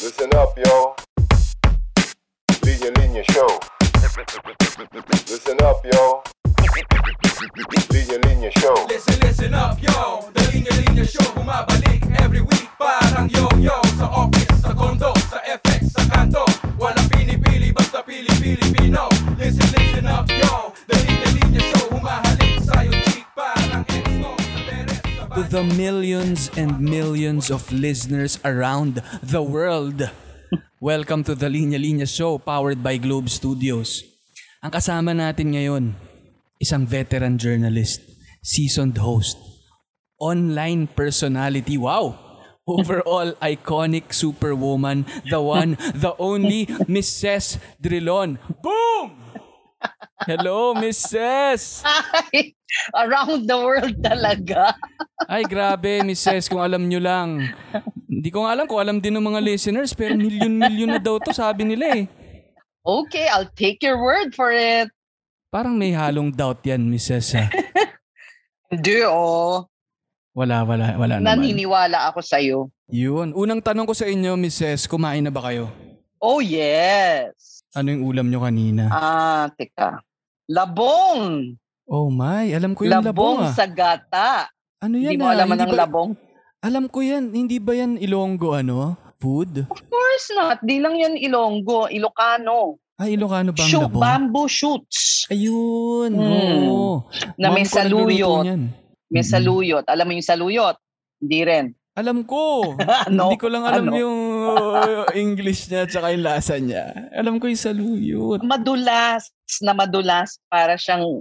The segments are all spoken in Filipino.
Listen up, yo. Linya Linya Show. Listen up, yo. Linya Linya Show. Listen, listen up, yo The Linya Linya Show Bumabalik every week Parang yo-yo Sa office, sa condo, sa FX, sa kanto Walang pinipili, basta pili-Pilipino Listen, listen up, yo the millions and millions of listeners around the world. Welcome to the Linya Linya Show powered by Globe Studios. Ang kasama natin ngayon, isang veteran journalist, seasoned host, online personality, wow! Overall iconic superwoman, the one, the only, Mrs. Drilon. Boom! Hello, Mrs. Ay, around the world talaga. Ay, grabe, Mrs. Kung alam nyo lang. Hindi ko nga alam kung alam din ng mga listeners, pero milyon-milyon na daw to, sabi nila eh. Okay, I'll take your word for it. Parang may halong doubt yan, Mrs. ah. Hindi, oh. Wala, wala, wala naman. Naniniwala ako sa'yo. Yun. Unang tanong ko sa inyo, Mrs. Kumain na ba kayo? Oh, yes. Ano yung ulam nyo kanina? Ah, teka. Labong. Oh my, alam ko yung labong, labong ah. sa gata. Ano yan Hindi mo ah? alam ng ba- labong? Alam ko yan. Hindi ba yan Ilonggo ano? Food? Of course not. Di lang yan Ilonggo, Ilocano. Ay, Ilocano ba ang Shoot, labong? bamboo shoots. Ayun. Hmm. Oo. Na may saluyot. May Mhm. saluyot. Alam mo yung saluyot? Hindi rin. Alam ko. Ano? Hindi ko lang alam Ano? yung English niya at saka yung lasa niya. Alam ko yung saluyot. Madulas na madulas para siyang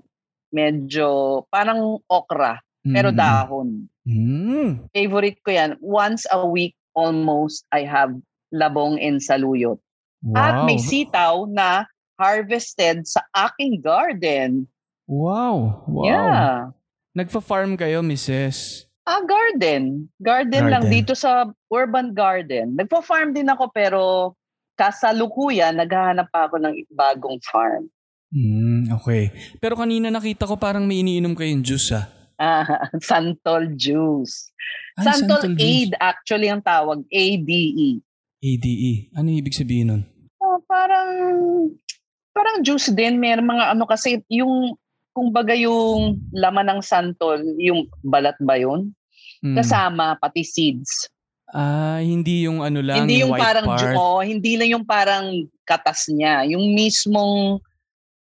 medyo parang okra pero Mm. dahon. Mm. Favorite ko yan. Once a week almost I have labong and saluyot. At Wow. may sitaw na harvested sa aking garden. Wow. Wow. Yeah. Nagfa-farm kayo, Mrs. Ah, garden. Garden, lang Garden. dito sa urban garden. Nagpa-farm din ako pero kasalukuyan naghahanap pa ako ng bagong farm. Mm, okay. Pero kanina nakita ko parang may iniinom kayong juice ah. Ah, Santol juice. Ay, Santol, juice. Aid actually ang tawag, ADE. ADE. Ano ibig sabihin nun? Ah, parang parang juice din, may mga ano kasi yung kumbaga yung laman ng santol, yung balat ba yun? Mm. Kasama pati seeds. Ah, hindi yung ano lang, hindi yung white parang part. oh, hindi lang yung parang katas niya, yung mismong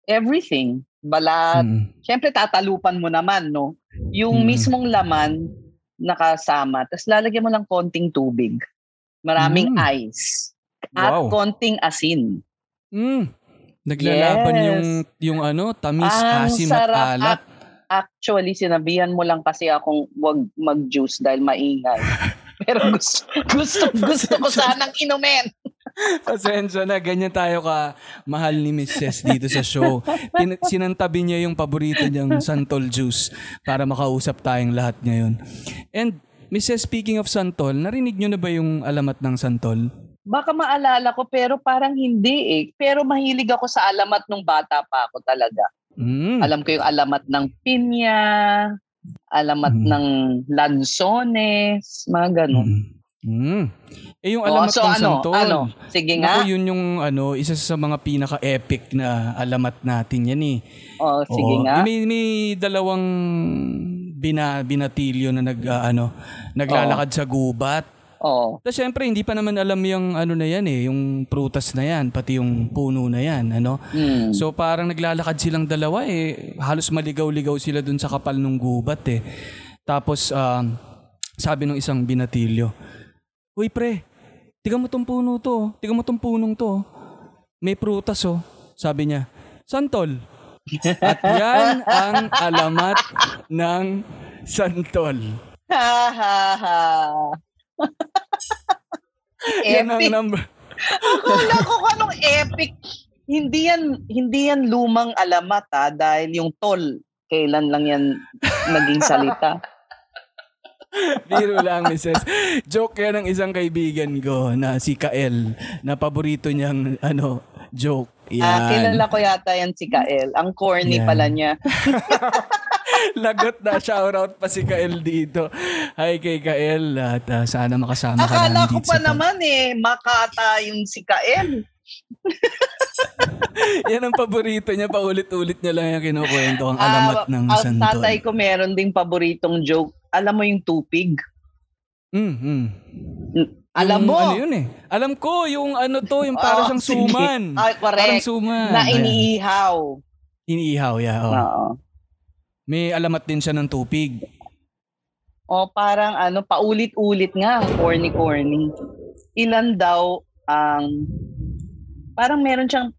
everything, balat. Mm. Siyempre tatalupan mo naman, no? Yung Mm. mismong laman nakasama, tapos lalagyan mo ng konting tubig. Maraming Mm. ice. At Wow. konting asin. Mm. Naglalaban Yes. yung yung ano, tamis, Ang asim sarap. at alat. Actually, sinabihan mo lang kasi akong wag mag-juice dahil maingay. Pero gusto, gusto, gusto ko sanang inumin. Pasensya na, ganyan tayo ka mahal ni Mrs. dito sa show. Pin- sinantabi niya yung paborito niyang santol juice para makausap tayong lahat ngayon. And Mrs. speaking of santol, narinig niyo na ba yung alamat ng santol? Baka maalala ko pero parang hindi eh. Pero mahilig ako sa alamat nung bata pa ako talaga. Mm. Alam ko yung alamat ng pinya, alamat Mm. ng lansones, mga ganun. Mm. Mm. Eh yung Oh, alamat so ng ano, santol. ano? Sige nga. Naku, yun yung ano, isa sa mga pinaka-epic na alamat natin yan eh. Oh, sige Oo. nga. May, may dalawang bina, binatilyo na nag, ah, ano, naglalakad sa gubat. Oh. Tapos syempre, hindi pa naman alam yung ano na yan eh, yung prutas na yan, pati yung puno na yan, ano. Mm. So parang naglalakad silang dalawa eh, halos maligaw-ligaw sila dun sa kapal ng gubat eh. Tapos um, sabi ng isang binatilyo, Uy pre, tiga mo tong puno to, tiga mo tong punong to. May prutas oh. Sabi niya, Santol. At yan ang alamat ng santol. Ha ha ha. Yan ang Epic. number. Akala ko anong epic. Hindi yan, hindi yan lumang alamat ha, dahil yung tol, kailan lang yan naging salita. Biro lang, Mrs. Joke yan ng isang kaibigan ko na si Kael na paborito niyang ano, joke. Yan. Ah, kilala ko yata yan si Kael. Ang corny Yan. pala niya. Lagot na. Shoutout pa si Kael dito. Hi kay Kael. At ah, sana makasama ka Akala namin ko dito pa sa pag- naman eh, makata yung si Kael. Yan ang paborito niya. Paulit-ulit niya lang yung kinukwento. Ang Ah, alamat ng ang santol. tatay ko meron ding paboritong joke. Alam mo yung tupig? Mm, mm. Alam mo? Ano yun eh. Alam ko, yung ano to, yung para Oh, siyang suman. Ah, correct. Parang suman. Na Ayan. iniihaw. Iniihaw, yeah. Oh. Oo. May alamat din siya ng tupig. O parang ano, paulit-ulit nga, corny-corny. Ilan daw ang, parang meron siyang,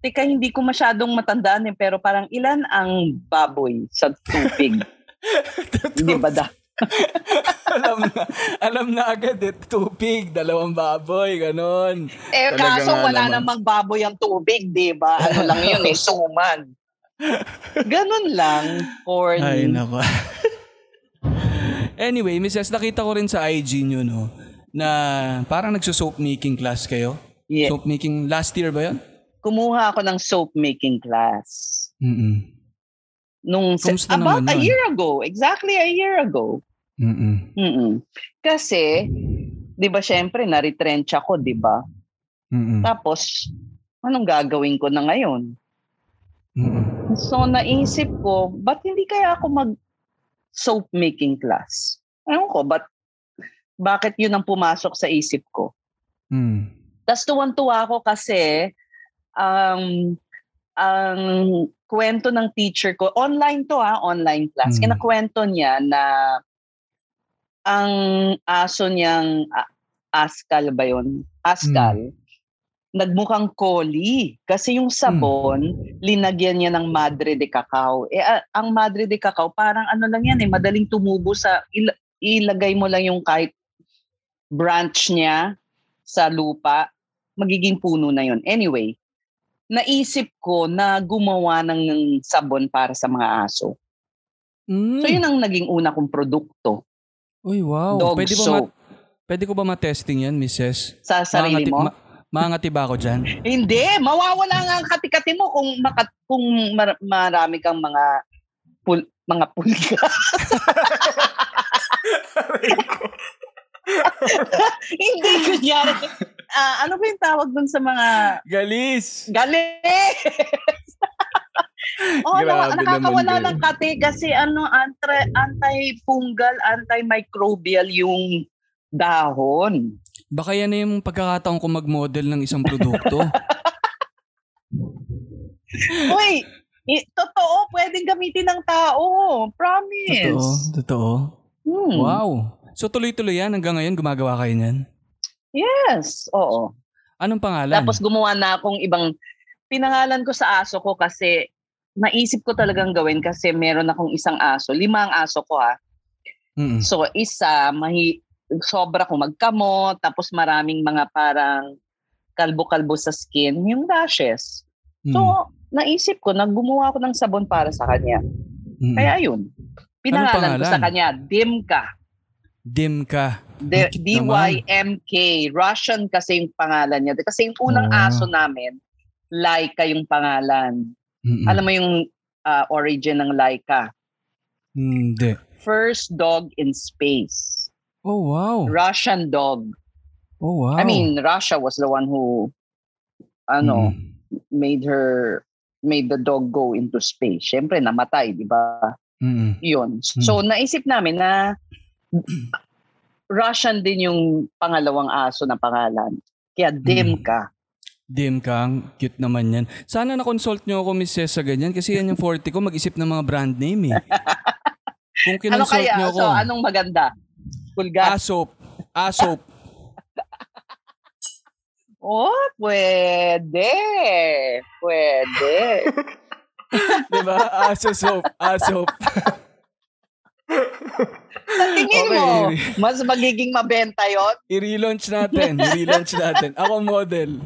teka hindi ko masyadong matandaan eh, pero parang ilan ang baboy sa tupig? Hindi ba da? alam na, alam na agad eh. Tupig, dalawang baboy, ganon. Eh, Talaga kaso wala naman. namang baboy ang tubig, di ba? Ano lang yun eh, suman. Ganun lang, corny. Ay, nako. anyway, Mrs. nakita ko rin sa IG nyo, no, na parang nagso-soap making class kayo. Yeah. Soap making last year ba yun? Kumuha ako ng soap making class. Mm-mm. Nung Kumusta about a yun? year ago, exactly a year ago. Mm-mm. Mm-mm. Kasi, 'di ba syempre na-retrench ako, 'di ba? Tapos anong gagawin ko na ngayon? Mm-mm. So naisip ko, ba't hindi kaya ako mag soap making class? Ewan ko, but bakit yun ang pumasok sa isip ko? Mm. Tapos tuwan-tuwa ako kasi um, ang kwento ng teacher ko, online to ha, online class. Mm. Kinakwento niya na ang aso niyang Askal ba yun? Askal. Nagmukhang collie. Kasi yung sabon, linagyan niya ng madre de cacao. Eh, a- ang madre de cacao, parang ano lang yan eh, madaling tumubo sa, il- ilagay mo lang yung kahit branch niya sa lupa, magiging puno na yun. Anyway, naisip ko na gumawa ng sabon para sa mga aso. Mm. So yun ang naging una kong produkto. Uy, wow. Dog pwede, ba soap. ma- pwede ko ba ma-testing yan, Mrs.? Sa sarili Mangangati- mo? ma- mangangati ba ako dyan? Hindi, mawawala nga ang kati-kati mo kung makat kung mar- marami kang mga pul mga pulga. Hindi kunyari. Ah, ano ba yung tawag dun sa mga Galis! galing? oh, Grabe na, nakakawala ng kati kasi ano anti anti-fungal, antimicrobial yung dahon. Baka yan na yung pagkakataon ko mag-model ng isang produkto. Uy, i- totoo, pwedeng gamitin ng tao. Promise. totoo, totoo. Hmm. Wow. So tuloy-tuloy yan hanggang ngayon gumagawa kayo niyan? Yes, oo. Anong pangalan? Tapos gumawa na akong ibang pinangalan ko sa aso ko kasi naisip ko talagang gawin kasi meron akong isang aso. Lima ang aso ko ha. Mm-mm. So isa, mahi, sobra kong magkamot, tapos maraming mga parang kalbo-kalbo sa skin, yung rashes. Mm. So, naisip ko na gumawa ako ng sabon para sa kanya. Mm-mm. Kaya yun. Pinangalan ko pangalan? sa kanya, Dimka. Dim ka. D-. D-Y-M-K. Russian kasi yung pangalan niya. Kasi yung unang Oh. aso namin, Laika yung pangalan. Mm-mm. Alam mo yung ah, origin ng Laika? Hindi. First dog in space. Oh, wow. Russian dog. Oh, wow. I mean, Russia was the one who ano, Mm. made her made the dog go into space. Siyempre, namatay, di ba? Mm-mm. Yun. So, naisip namin na Russian din yung pangalawang aso na pangalan. Kaya Dimka. Dim ka, ang cute naman yan. Sana na-consult nyo ako, Miss Cess, sa ganyan. Kasi yan yung 40 ko, mag-isip ng mga brand name eh. Kung Ano kinonsult kaya? nyo ako, So, anong maganda? Pulgas? Asop. Asop. Oh, pwede. Pwede. diba? Aso soap. Asop. Sa tingin Okay. mo, mas magiging mabenta yon I-relaunch natin. I-relaunch natin. Ako model.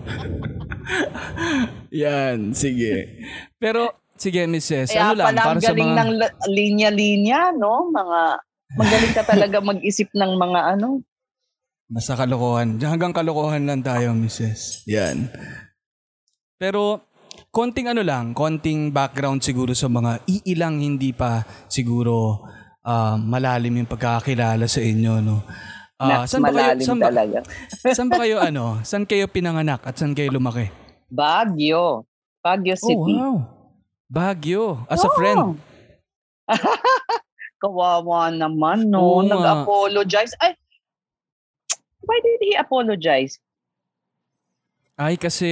Yan. Sige. Pero, sige, Cess. Kaya Ano lang, pala para ang sa galing mga... ng la- linya-linya, no? Mga, magaling ka talaga mag-isip ng mga ano. Basta kalokohan. Hanggang kalokohan lang tayo, Mrs. Yan. Pero, konting ano lang, konting background siguro sa mga iilang hindi pa siguro ah, malalim yung pagkakakilala sa inyo, no? Ah, Na, saan ba kayo, malalim saan ba, talaga. saan ba kayo ano? Saan kayo pinanganak at saan kayo lumaki? Baguio. Baguio City. Oh, wow. Baguio. As a Oh. friend. Kawawa naman, no? Oo. Nag-apologize. Ay, why did he apologize? Ay, kasi...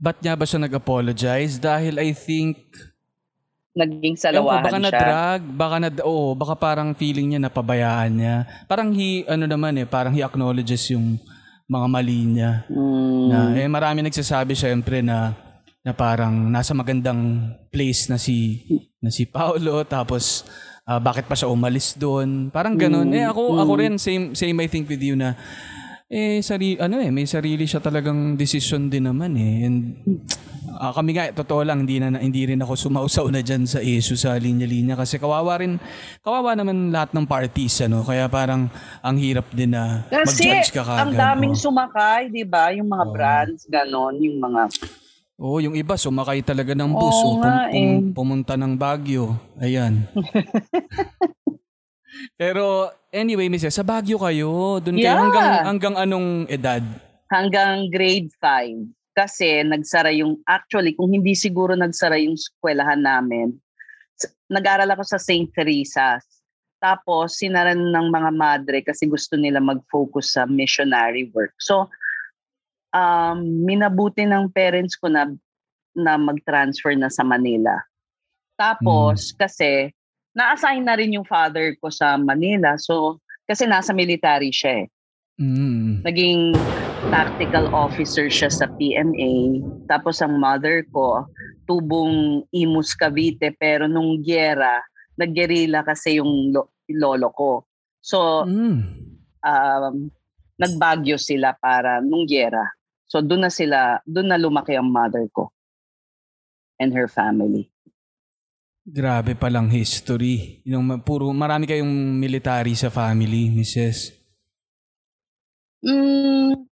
Ba't niya ba siya nag-apologize? Dahil I think... Naging Ewan ko, salawahan baka siya. na-drag, baka na, oh, baka parang feeling niya napabayaan niya. Parang he, ano naman eh, parang he acknowledges yung mga mali niya. Mm. Na, eh, marami nagsasabi syempre na na parang nasa magandang place na si na si Paolo tapos ah, bakit pa siya umalis doon parang ganun Mm, eh ako mm. ako rin same same I think with you na eh sari ano eh may sarili siya talagang decision din naman eh and ah, kami nga totoo lang hindi na hindi rin ako sumausaw na diyan sa issue sa linya-linya kasi kawawa rin kawawa naman lahat ng parties ano kaya parang ang hirap din na Kasi mag-judge ka kagad ang daming oh. sumakay, di ba? Yung mga Oo. brands, ganon. Yung mga... Oo, yung iba sumakay talaga ng bus o Oo nga eh. pumunta ng Baguio. Ayan. Pero anyway, Mrs. sa Baguio kayo. Doon kayo Yeah. hanggang hanggang anong edad? Hanggang grade 5. Kasi nagsara yung... Actually, kung hindi siguro nagsara yung eskwelahan namin, s- nag-aral ako sa St. Teresa's. Tapos, sinaran ng mga madre kasi gusto nila mag-focus sa missionary work. So, um, minabuti ng parents ko na na mag-transfer na sa Manila. Tapos, kasi, na-assign na rin yung father ko sa Manila. So, kasi nasa military siya eh Mm. naging tactical officer siya sa PMA. Tapos ang mother ko, tubong Imus Cavite, pero nung gyera, naggerila kasi yung lo- lolo ko. So, Mm. um, nagbagyo sila para nung gyera. So, doon na sila, doon na lumaki ang mother ko and her family. Grabe palang history. Yung puro marami kayong military sa family, Mrs. Mm,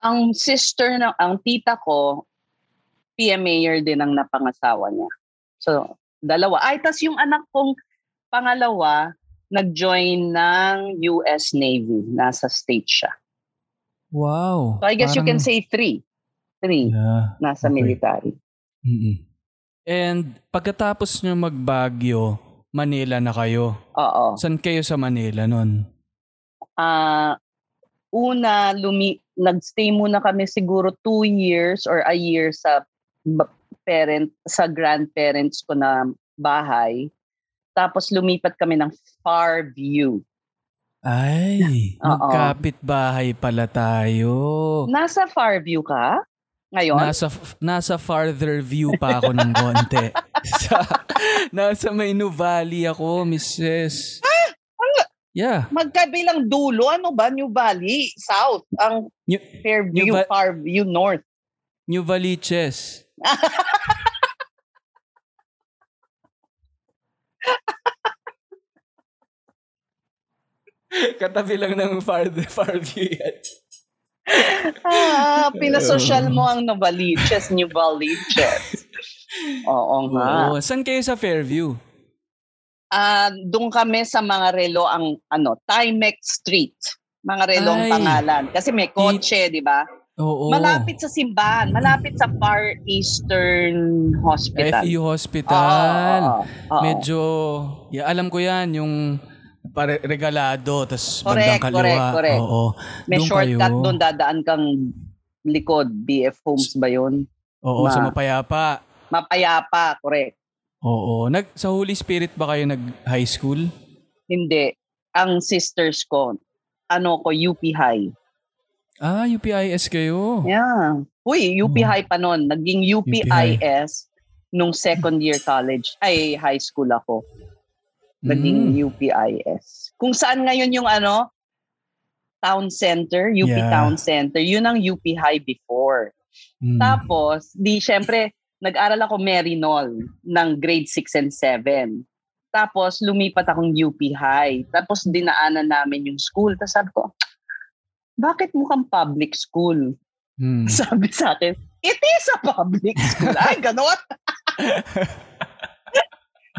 ang sister ng ang tita ko, PMAyer din ang napangasawa niya. So, dalawa. Ay, tas yung anak kong pangalawa, nag-join ng US Navy. Nasa state siya. Wow. So, I guess you can Parang- say three. Three. Yeah. Nasa okay. military. Mm-mm. And pagkatapos nyo magbagyo, Manila na kayo. Oo. San kayo sa Manila nun? Ah, una, lumi, nagstay muna kami siguro two years or a year sa parent, sa grandparents ko na bahay. Tapos lumipat kami ng Far View. Ay, Oo. magkapit bahay pala tayo. Nasa Far View ka? Ngayon? Nasa nasa farther view pa ako ng konti. sa, nasa may New Valley ako, Mrs. Yeah. Magkabilang dulo. Ano ba? New Valley, South. Ang New, Fairview, New Va- Far View, North. New Valiches. Katabi lang ng far, far view yan. Ah, pinasosyal mo ang Novaliches, New Valiches. Oo nga. Oo. Saan kayo sa Fairview? Ah, doon kami sa mga relo ang ano, Timex Street. Mga relo ang Ay. pangalan. Kasi may kotse, di ba? Oo. Malapit sa simbahan, malapit sa Far Eastern Hospital. FEU Oo, Hospital. oo, oo. Medyo, yeah, alam ko yan, yung pare, regalado, tas Correct, bandang kaliwa. correct, correct. Oo. May Doon shortcut kayo. doon, dadaan kang likod. BF Homes ba yun? Oo, sa Ma- Mapayapa. Mapayapa, correct. Oo. Nag, sa Holy Spirit ba kayo nag-high school? Hindi. Ang sisters ko, ano ko, UP High. Ah, UPIS kayo. Yeah. Uy, UP Oh. High pa noon. Naging UP. UPIS nung second year college. Ay, high school ako. Naging Mm. UPIS. Kung saan ngayon yung ano, town center, UP Yeah. Town Center, yun ang UP High before. Mm. Tapos, di syempre, nag-aral ako Merinol ng grade 6 and 7. Tapos, lumipat akong UP High. Tapos, dinaanan namin yung school. Tapos sabi ko, bakit mukhang public school? Hmm. Sabi sa akin, it is a public school. Ay, ganon.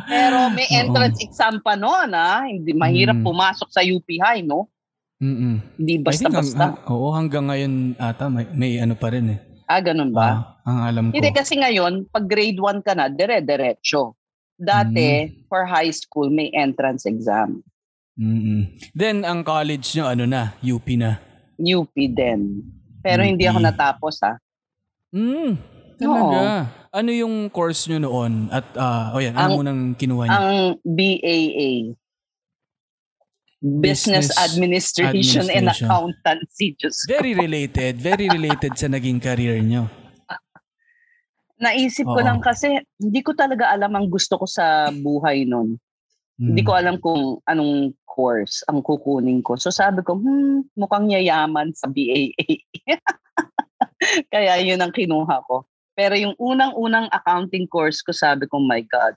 Pero may Oo. entrance exam pa noon, ah. Hindi mahirap Mm. pumasok sa UP High, no? Mm-mm. Hindi basta-basta. hang- ha- oo, hanggang ngayon ata may, may ano pa rin eh. ah, ganun ba? Ah, ang alam ko. Hindi kasi ngayon, pag grade 1 ka na, dire-diretso. Dati, Mm. for high school, may entrance exam. Mm-mm. Then ang college nyo ano na, UP na. UP din. Pero hindi ako UP. natapos, ah. Mm. Talaga. Ano yung course nyo noon? At ah, oh yan, ano Ang- munang kinuha nyo? Ang BAA. Business, Business Administration, and Administration. Accountancy. Ko. Very related, very related sa naging career nyo. Naisip ko Oo. lang kasi, hindi ko talaga alam ang gusto ko sa buhay nun. Mm. Hindi ko alam kung anong course ang kukunin ko. So sabi ko, hmm, mukhang yayaman sa BAA. Kaya yun ang kinuha ko. Pero yung unang-unang accounting course ko, sabi ko, my God,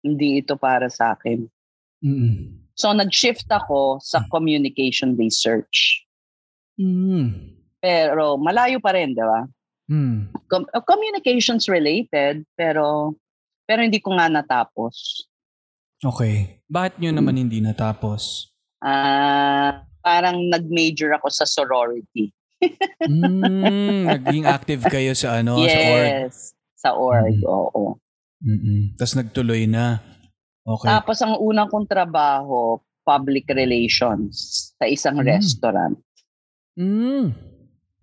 hindi ito para sa akin. Mm-mm. So nag-shift ako sa communication research. Mm. Pero malayo pa rin, di ba? Mm. Com- uh, communications related, pero pero hindi ko nga natapos. Okay. Bakit nyo naman hindi natapos? Ah, parang nag-major ako sa sorority. Mm, naging active kayo sa ano, sa org. yes, sa org, Mm. oo. Mm-mm. Tapos nagtuloy na. Okay. Tapos ang unang kong trabaho, public relations sa isang Mm. restaurant. Mm.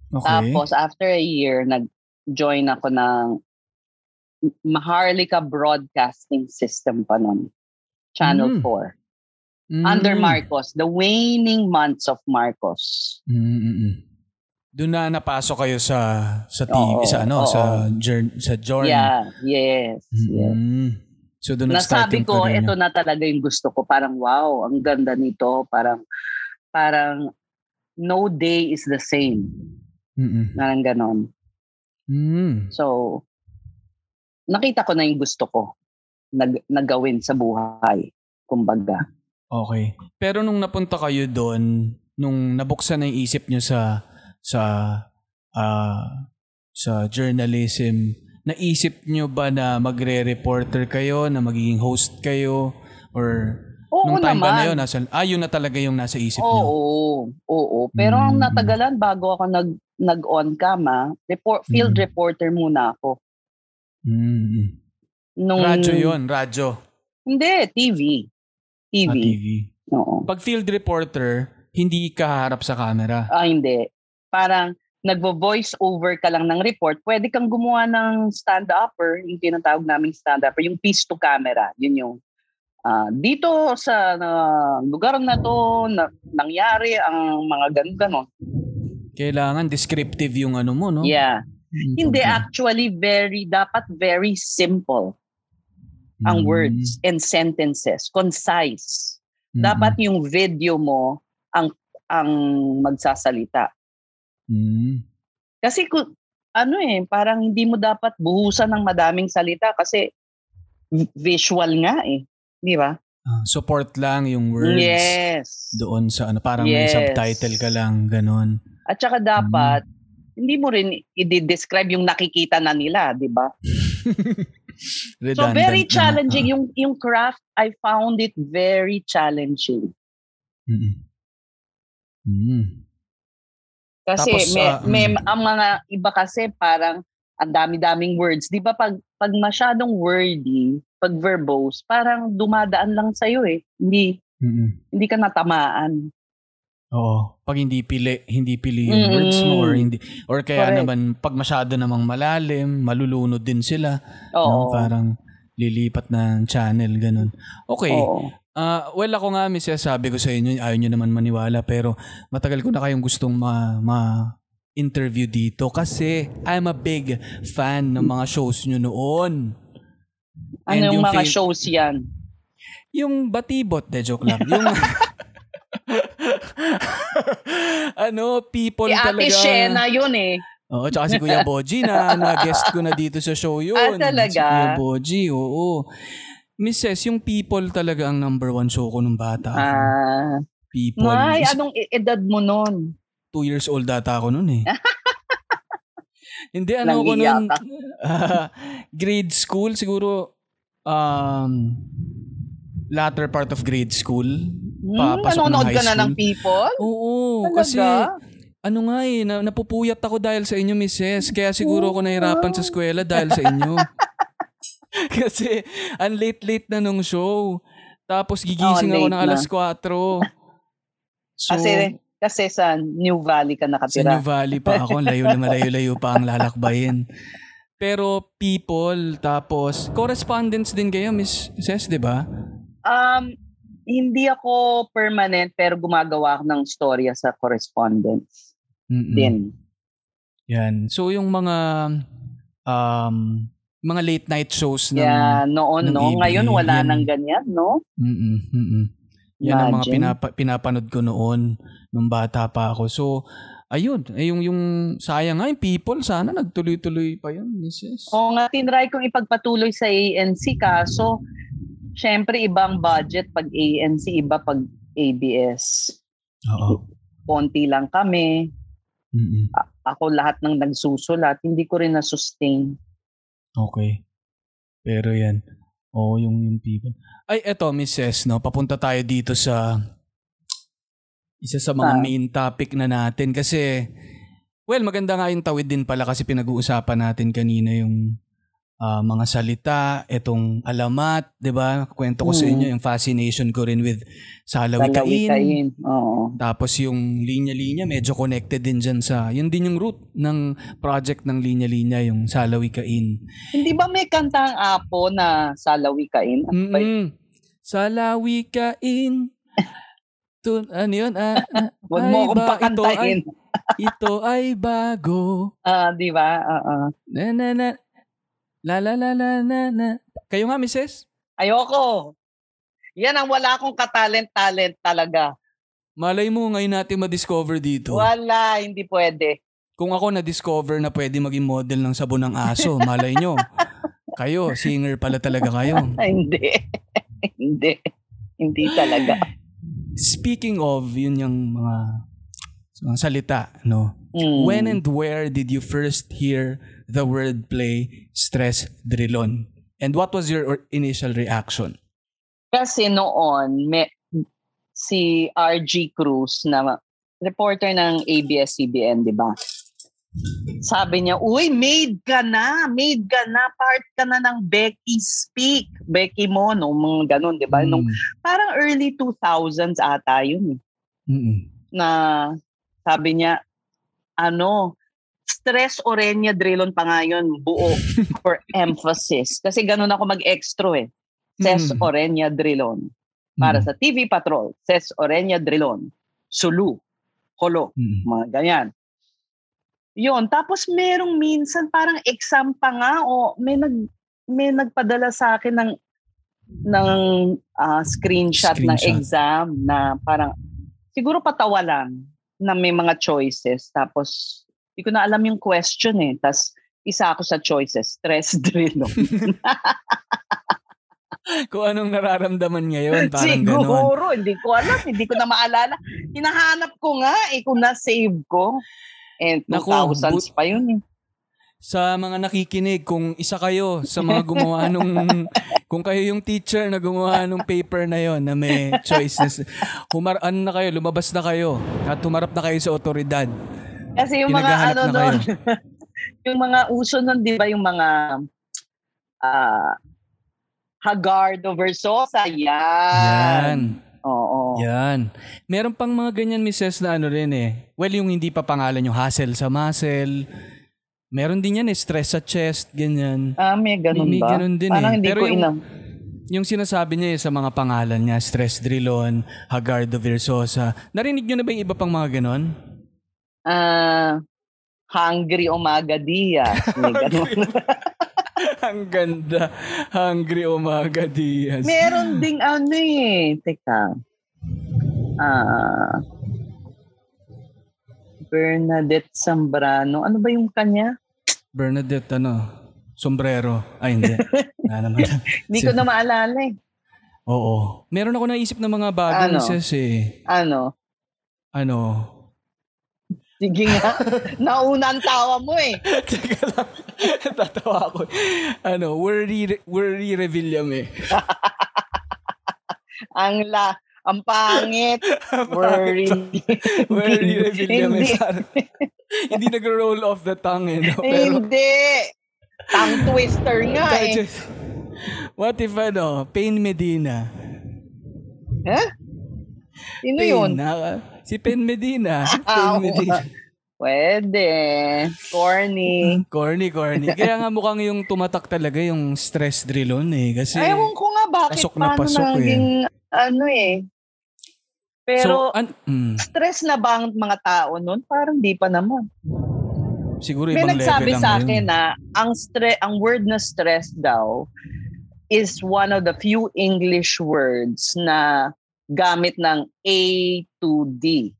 Okay. Tapos after a year, nag-join ako ng Maharlika Broadcasting System pa nun. Channel Mm. 4. Mm. Under Marcos, the waning months of Marcos. Mm-mm. Doon na napasok kayo sa sa TV, Oo, sa ano, oo. sa jour- sa journey. Yeah, yes, yes. Mm. So doon Nasabi ko, career ito na talaga yung gusto ko. Parang wow, ang ganda nito. Parang, parang no day is the same. Mm-mm. Parang ganon. Mm. So, nakita ko na yung gusto ko nag, nagawin sa buhay. Kumbaga. Okay. Pero nung napunta kayo doon, nung nabuksan na yung isip nyo sa sa ah, sa journalism, naisip nyo ba na magre-reporter kayo, na magiging host kayo or Oo nung time naman. ba na yun, nasa, ah, yun na talaga yung nasa isip Oo, nyo? oo, oo. Pero ang Mm. natagalan bago ako nag nag-on cam, ah, report, field Mm. reporter muna ako. Mm. Nung, Radyo yun, radyo. Hindi, TV. TV. Ah, TV. Oo. Pag field reporter, hindi ka harap sa camera. Ah, hindi. Parang nagvo-voice over ka lang ng report, pwede kang gumawa ng stand-upper, yung tinatawag naming stand-upper, yung piece to camera. Yun yung ah, dito sa ah, lugar na to, na, nangyari ang mga ganun-ganon. Kailangan descriptive yung ano mo, no? Yeah. Mm, Hindi, actually, very, dapat very simple ang Mm. words and sentences. Concise. Mm-mm. Dapat yung video mo ang ang magsasalita. Mm. Kasi kung ano eh, parang hindi mo dapat buhusan ng madaming salita kasi vi- visual nga eh. Di ba? Ah, support lang yung words. Yes. Doon sa ano, parang may Yes. subtitle ka lang, ganon. At saka dapat, Mm. hindi mo rin i-describe yung nakikita na nila, di ba? So very na. challenging. Ah. Yung, yung craft, I found it very challenging. Mm-mm. Mm. Kasi Tapos, may, ah, may, mm. ang mga iba kasi parang ang dami-daming words. Di ba pag, pag masyadong wordy, pag verbose, parang dumadaan lang sa'yo eh. Hindi, Mm-mm. hindi ka natamaan. Oo. Pag hindi pili, hindi pili yung Mm-mm. words mo or hindi or kaya Correct. naman pag masyado namang malalim, malulunod din sila. Oo. No? Parang lilipat ng channel ganun. Okay. Oo. Ah, well ako nga miss sabi ko sa inyo, ayaw nyo naman maniwala pero matagal ko na kayong gustong ma, ma interview dito kasi I'm a big fan ng mga shows nyo noon. Ano And yung, mga fa- shows yan? Yung batibot, de joke lang. Yung ano, people Si Ate talaga. Shena yun eh. Oo, tsaka si Kuya Boji na na-guest ko na dito sa show yun. Ah, talaga? Si Kuya Boji, oo. Mrs., yung people talaga ang number one show ko nung bata. ako. Hindi, ano ko ka. ah, grade school, siguro, um, latter part of grade school. Hmm, Papasok ng nanonood high ka na ng school. people? Oo, Talaga? kasi, ano nga eh, na, napupuyat ako dahil sa inyo, Mrs. Kaya siguro ako nahirapan sa eskwela dahil sa inyo. kasi, ang late-late na nung show. Tapos gigising Oo, ako ng alas na. 4. So, Kasi, kasi sa New Valley ka sa nakatira. New Valley pa ako, layo na malayo-layo pa ang lalakbayin. Pero people, tapos correspondence din kayo, Miss Ses, di ba? Um, hindi ako permanent pero gumagawa ako ng storya sa correspondence Mm-mm. din. Yan. So yung mga um mga late night shows ng Yeah, noon, ng no? ABA, Ngayon, wala yan. nang ganyan, no? Mm-mm, mm-mm. Yan ang mga Imagine. pinapa, pinapanood ko noon nung bata pa ako. So ayun, ay yung yung sayang nga yung people sana nagtuloy-tuloy pa yun, Mrs. Oo nga, tinry kong ipagpatuloy sa ANC kaso, syempre ibang budget pag ANC, iba pag ABS. Oo. Konti lang kami. Mm-mm. Ako lahat ng nagsusulat, hindi ko rin na-sustain. Okay. Pero yan. Oo, yung, yung people. Ay, eto, Mrs. No? Papunta tayo dito sa isa sa mga Ah. main topic na natin. Kasi, well, maganda nga yung tawid din pala kasi pinag-uusapan natin kanina yung ah, mga salita, etong alamat, di ba? Kwento ko sa Mm. inyo yung fascination ko rin with salawikain. Salawikain. Oo. Tapos yung linya-linya, medyo connected din dyan sa, yun din yung root ng project ng linya-linya, yung salawikain. Hindi ba may kantang apo na salawikain? Ano? Mm-mm. Salawikain. To, ano yun? Ah, ah, Huwag mo akong ba, ito ay, pakantahin. ito ay bago. Ah, di ba? Oo. Na, na, na. La, la, la, la, na, na. Kayo nga, Mrs. Ayoko. Yan ang wala akong katalent-talent talaga. Malay mo ngayon natin ma-discover dito. Wala, hindi pwede. Kung ako na-discover na pwede maging model ng sabon ng aso, malay nyo. Kayo, singer pala talaga kayo. Ay, hindi. hindi. Hindi talaga. Speaking of, yun yung mga, mga salita, no? Mm. When and where did you first hear the wordplay stress drillon? And what was your initial reaction? Kasi noon, may, si RG Cruz na reporter ng ABS-CBN, di ba? Sabi niya, uy, made ka na, made ka na, part ka na ng Becky Speak. Becky mo, no, mga ganun, di ba? Nung, parang early 2000s ata yun eh. Mm-mm. na sabi niya, ano, stress orenya drillon pa nga yun, buo for emphasis. Kasi ganun ako mag-extra eh. Ses Mm. orenya drillon. Para Mm. sa TV Patrol, Ses orenya drillon. Sulu, holo, Mm-mm. mga ganyan. Yun, tapos merong minsan parang exam pa nga o may nag may nagpadala sa akin ng ng ah, screenshot, ng Screenshot. exam na parang siguro patawa lang na may mga choices tapos hindi ko na alam yung question eh. Tapos isa ako sa choices, stress drill. Kung anong nararamdaman ngayon, parang ganon. Siguro, hindi ko alam, hindi ko na maalala. Hinahanap ko nga eh kung na-save ko. And Naku, 2000s but- pa yun eh. Sa mga nakikinig, kung isa kayo sa mga gumawa nung, kung kayo yung teacher na gumawa nung paper na yon na may choices, humar, ano na kayo, lumabas na kayo at humarap na kayo sa otoridad. Kasi yung mga ano doon, yung mga uso nun, di ba yung mga ah Hagardo Versosa, yan. Yan. Oo. Yan. Meron pang mga ganyan, Mrs. na ano rin eh. Well, yung hindi pa pangalan yung hassle sa muscle. Meron din yan eh, stress sa chest, ganyan. Ah, may ganun May- may ba? ganun din Parang eh. hindi Pero ko yung- inam. Yung sinasabi niya eh, sa mga pangalan niya, stress drillon, Hagardo Versosa. Narinig niyo na ba yung iba pang mga ganon? Ah, hungry umaga Diaz. May ganun. Ang ganda. Hungry Umaga Diaz. Meron ding ano eh. Teka. Ah, Bernadette Zambrano. Ano ba yung kanya? Bernadette, ano? Sombrero. Ay, hindi. Na naman. Hindi ko na maalala eh. Oo. Meron ako naisip ng mga bagong Ano? ses eh. Ano? Ano? Sige nga. Nauna ang tawa mo eh. Teka lang. Tatawa ako. Ano, worry, worry Revillame eh. Ang la, ang pangit. Worry. Worry Revillame. Hindi. Nag-roll off the tongue eh. No? Pero, Hindi. Tongue twister nga eh. Just- What if ano, Pain Medina? Ha? Sino Pain, yun? ah, si Pain Medina. Ah, Pain Medina. Pwede. Corny. Corny, corny. Kaya nga mukhang yung tumatak talaga yung stress drill on eh. Kasi, Ewan ko nga bakit pasok na pasok eh. naging ano eh. Pero so, an, mm, stress na ba ang mga tao nun? Parang di pa naman. siguro May ibang level nagsabi lang sa akin na ang stre- ang word na stress daw is one of the few English words na gamit ng A to D.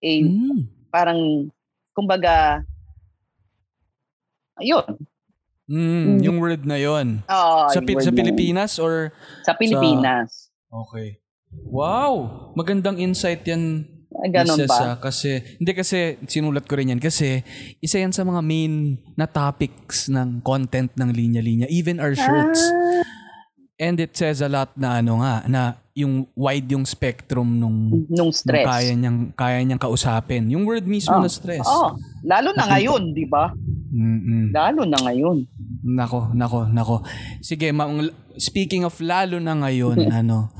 A, Mm. Parang, kumbaga, ayun. Mm, yung word na yon. Oh, sa, Pi- sa na yun. Pilipinas or Sa Pilipinas. Okay. Wow! Magandang insight yan. Ah, Ganon Mrs. ba? ah, kasi, hindi kasi, sinulat ko rin yan kasi isa yan sa mga main na topics ng content ng linya-linya. Even our shirts. Ah, And it says a lot na ano nga, na yung wide yung spectrum nung, nung nung stress. kaya niyang, kaya niyang kausapin. Yung word mismo Oh. na stress. Oh, lalo na ngayon, di ba? Mm-mm. Lalo na ngayon. Nako, nako, nako. Sige, ma- speaking of lalo na ngayon, ano,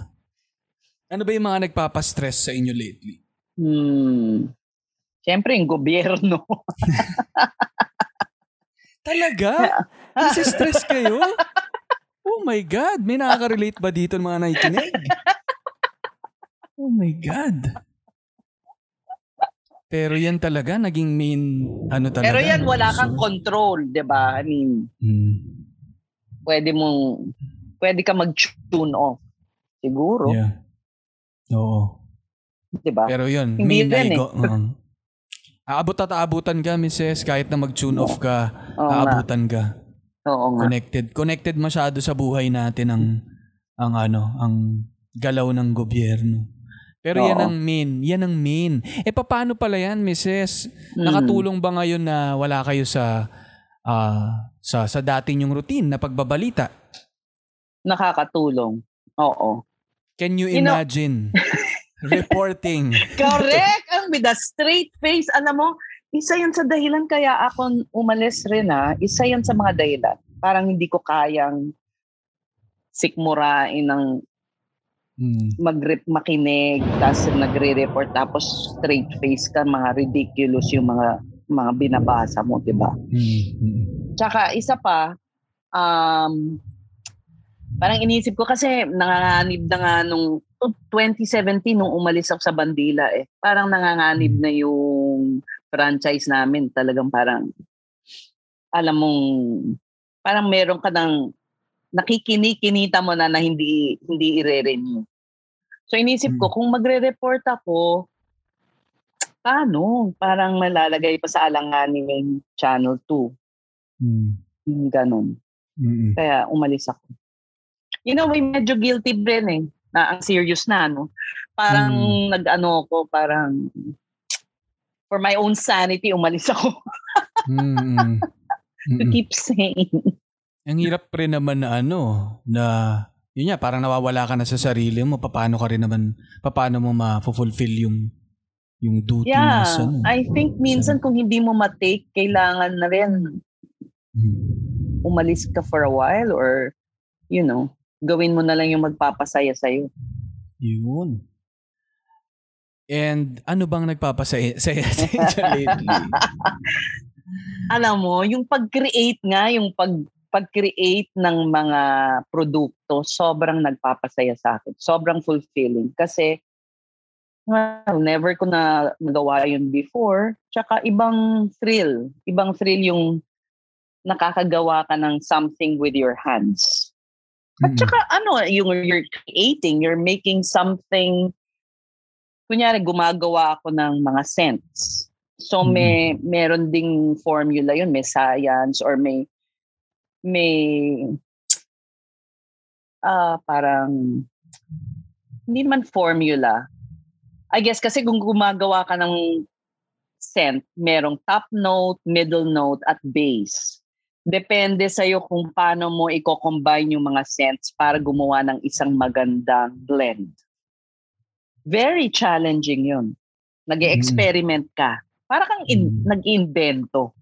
ano ba yung mga nagpapastress sa inyo lately? Hmm. Siyempre, yung gobyerno. Talaga? Nasi-stress kayo? Oh my God. May nakaka-relate ba dito ng mga nakikinig? Oh my God. Pero yan talaga, naging main, ano talaga. Pero yan, wala So, kang control, di ba? I mean, mm, pwede mong, pwede ka mag-tune off. Siguro, yeah. Oo. di ba? Pero yun, Hindi rin eh. naigo. oo. Aabot at aabutan ka, Mrs. Kahit na mag-tune off ka, Oo aabutan ka. Oo nga. Connected. Connected masyado sa buhay natin ang ang ano, ang galaw ng gobyerno. Pero yan Oo. ang main. Yan ang main. Eh, paano pala yan, Mrs.? Mm. Nakatulong ba ngayon na wala kayo sa ah, sa sa dati yung routine na pagbabalita? Nakakatulong. Oo. Can you You know- imagine reporting? Correct! Ang with a straight face. Alam mo, isa yan sa dahilan kaya ako umalis rin ha. Isa yan sa mga dahilan. Parang hindi ko kayang sikmurain ng Hmm. mag makinig tapos nagre-report tapos straight face ka mga ridiculous yung mga mga binabasa mo, 'di ba? Hmm. Hmm. Tsaka isa pa um parang inisip ko kasi nanganganib na nga nung 2017 nung umalis ako sa Bandila eh. Parang nanganganib na yung franchise namin. Talagang parang alam mong parang meron ka ng nakikini-kinita mo na na hindi hindi ire-renew. So inisip ko kung magre-report ako paano? Parang malalagay pa sa alanganin yung channel 2. Hmm. Yung Ganon. Hmm. Kaya umalis ako. You know, may medyo guilty rin eh. Na ang serious na, no? Parang Mm. nag-ano ko, parang for my own sanity, umalis ako. Hmm. to keep sane. Ang hirap rin naman na ano, na yun nga, parang nawawala ka na sa sarili mo. Paano ka rin naman, paano mo ma-fulfill yung yung duty mo Yeah, sa ano. I think minsan kung hindi mo ma-take, kailangan na rin Hmm. umalis ka for a while or, you know, gawin mo na lang yung magpapasaya sa'yo. Yun. And ano bang nagpapasaya saya sa lately? alam mo, yung pag-create nga, yung pag pag-create ng mga produkto, sobrang nagpapasaya sa akin. Sobrang fulfilling. Kasi, well, never ko na nagawa yun before. Tsaka ibang thrill. Ibang thrill yung nakakagawa ka ng something with your hands. At Mm. tsaka ano, yung you're creating, you're making something, kunyari gumagawa ako ng mga scents. So may meron ding formula yun, may science or may may ah parang hindi man formula. I guess kasi kung gumagawa ka ng scent, merong top note, middle note, at base. Depende sa'yo kung paano mo i-combine yung mga scents para gumawa ng isang magandang blend. Very challenging yun. Nag-experiment ka. Para kang in- Mm. nag-invento.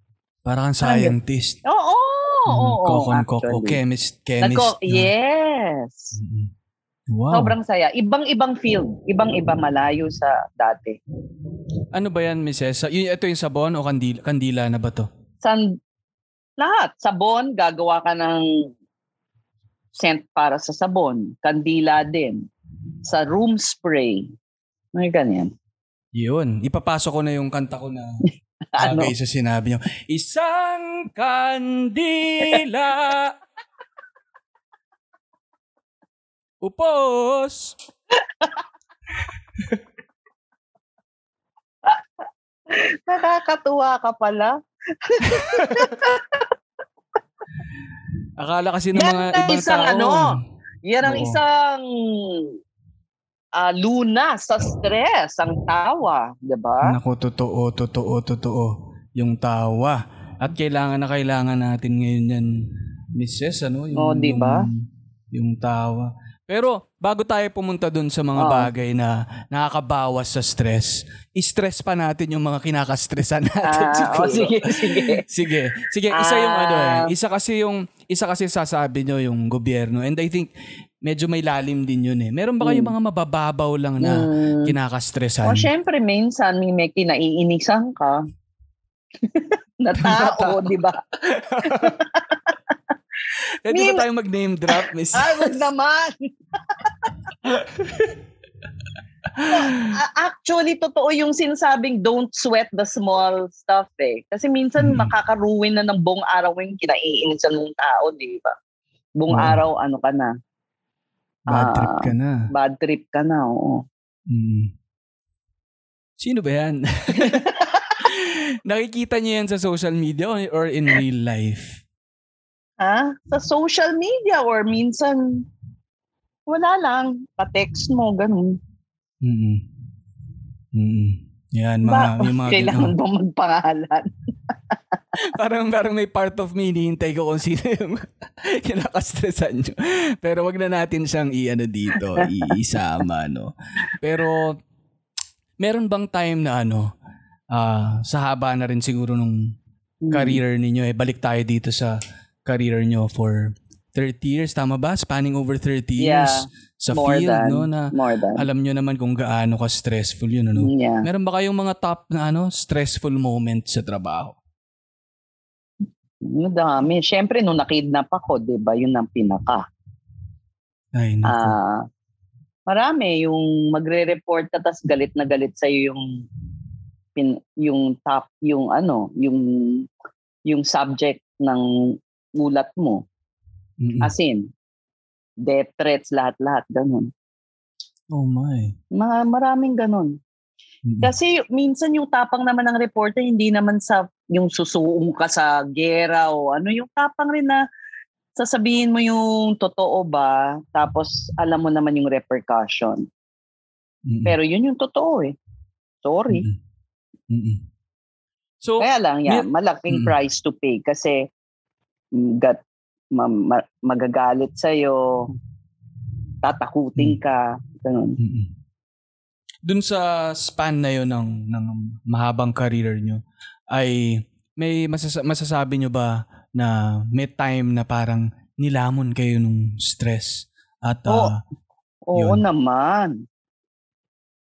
Parang kang scientist. Oo, oo, oo, Kokon, koko, chemist, chemist. Nagko- no? yes. Wow. Sobrang saya. Ibang-ibang field. Ibang-iba malayo sa dati. Ano ba yan, Mrs. Sa- Ito yung sabon o kandila, kandila na ba to? San, lahat. Sabon, gagawa ka ng scent para sa sabon. Kandila din. Sa room spray. May ganyan. Yun. Ipapasok ko na yung kanta ko na Ano? bagay sa sinabi niyo. Isang kandila. Upos. Nakakatuwa ka pala. Akala kasi ng Yan mga ang ibang isang tao. ano, Yan ang Oo. isang ah, luna sa stress, ang tawa. 'di ba? Naku, totoo, totoo, totoo. Yung tawa. At kailangan na kailangan natin ngayon yan, Mrs. Ano? Yung, Oh, di ba? Yung, yung tawa. Pero bago tayo pumunta dun sa mga Oo. bagay na nakakabawas sa stress, i-stress pa natin yung mga kinakastressan natin Ah, siguro. oh, sige, sige. Sige. Sige, isa yung ano eh. Ah. Isa kasi yung isa kasi sasabi nyo yung gobyerno and I think medyo may lalim din yun eh. Meron ba kayong Hmm. mga mabababaw lang na Mm. kinakastressan? O, syempre, minsan may, may kinaiinisan ka. na tao, di ba? Pwede ba Min- tayong mag-name drop, Miss? Ay, wag naman. Actually, totoo yung sinasabing don't sweat the small stuff eh. Kasi minsan Mm. makakaruin na ng buong araw yung kinaiinisan ng tao, di ba? Buong Oo. araw, ano ka na? Bad trip Ah, ka na. Bad trip ka na, oo. Mm. Sino ba yan? Nakikita niyo yan sa social media or in real life? Ha? Sa social media or minsan, wala lang. Pa-text mo, ganun. Mm. Mm. Yan, mga, Ba, yung mga kailangan ganun. bang magpangalan? parang, parang may part of me, hinihintay ko kung sino yung kinakastressan nyo. Pero wag na natin siyang i-ano dito, i-isama, no? Pero, meron bang time na ano, ah, sa haba na rin siguro nung Hmm. career ninyo, eh, balik tayo dito sa career nyo for 30 years, tama ba? Spanning over 30 Yeah. years sa More field, than, no? Na more than. alam nyo naman kung gaano ka stressful yun, ano? Yeah. Meron ba kayong mga top na ano, stressful moment sa trabaho? Madami. Siyempre, nung nakidnap ako, di ba, yun ang pinaka. Ay, naku. Ah, marami yung magre-report ka tas galit na galit sa yung pin, yung top yung ano, yung yung subject ng ulat mo. Mm-mm. As in, death threats, lahat-lahat, ganun. oh my. Mga maraming ganun. Mm-mm. Kasi minsan yung tapang naman ng reporter, hindi naman sa yung susuong ka sa gera o ano, yung tapang rin na sasabihin mo yung totoo ba, tapos alam mo naman yung repercussion. Mm-mm. Pero yun yung totoo eh. Sorry. Mm-mm. Mm-mm. So, Kaya lang yan, Mir- malaking Mm. price to pay kasi gat, ma- ma- magagalit sa'yo, tatakutin Mm. ka, ganun. mm-mm. dun sa span na yun ng, ng mahabang career nyo, ay may masasa- masasabi nyo ba na may time na parang nilamon kayo nung stress? At Oo. ah, Oo Yun. naman.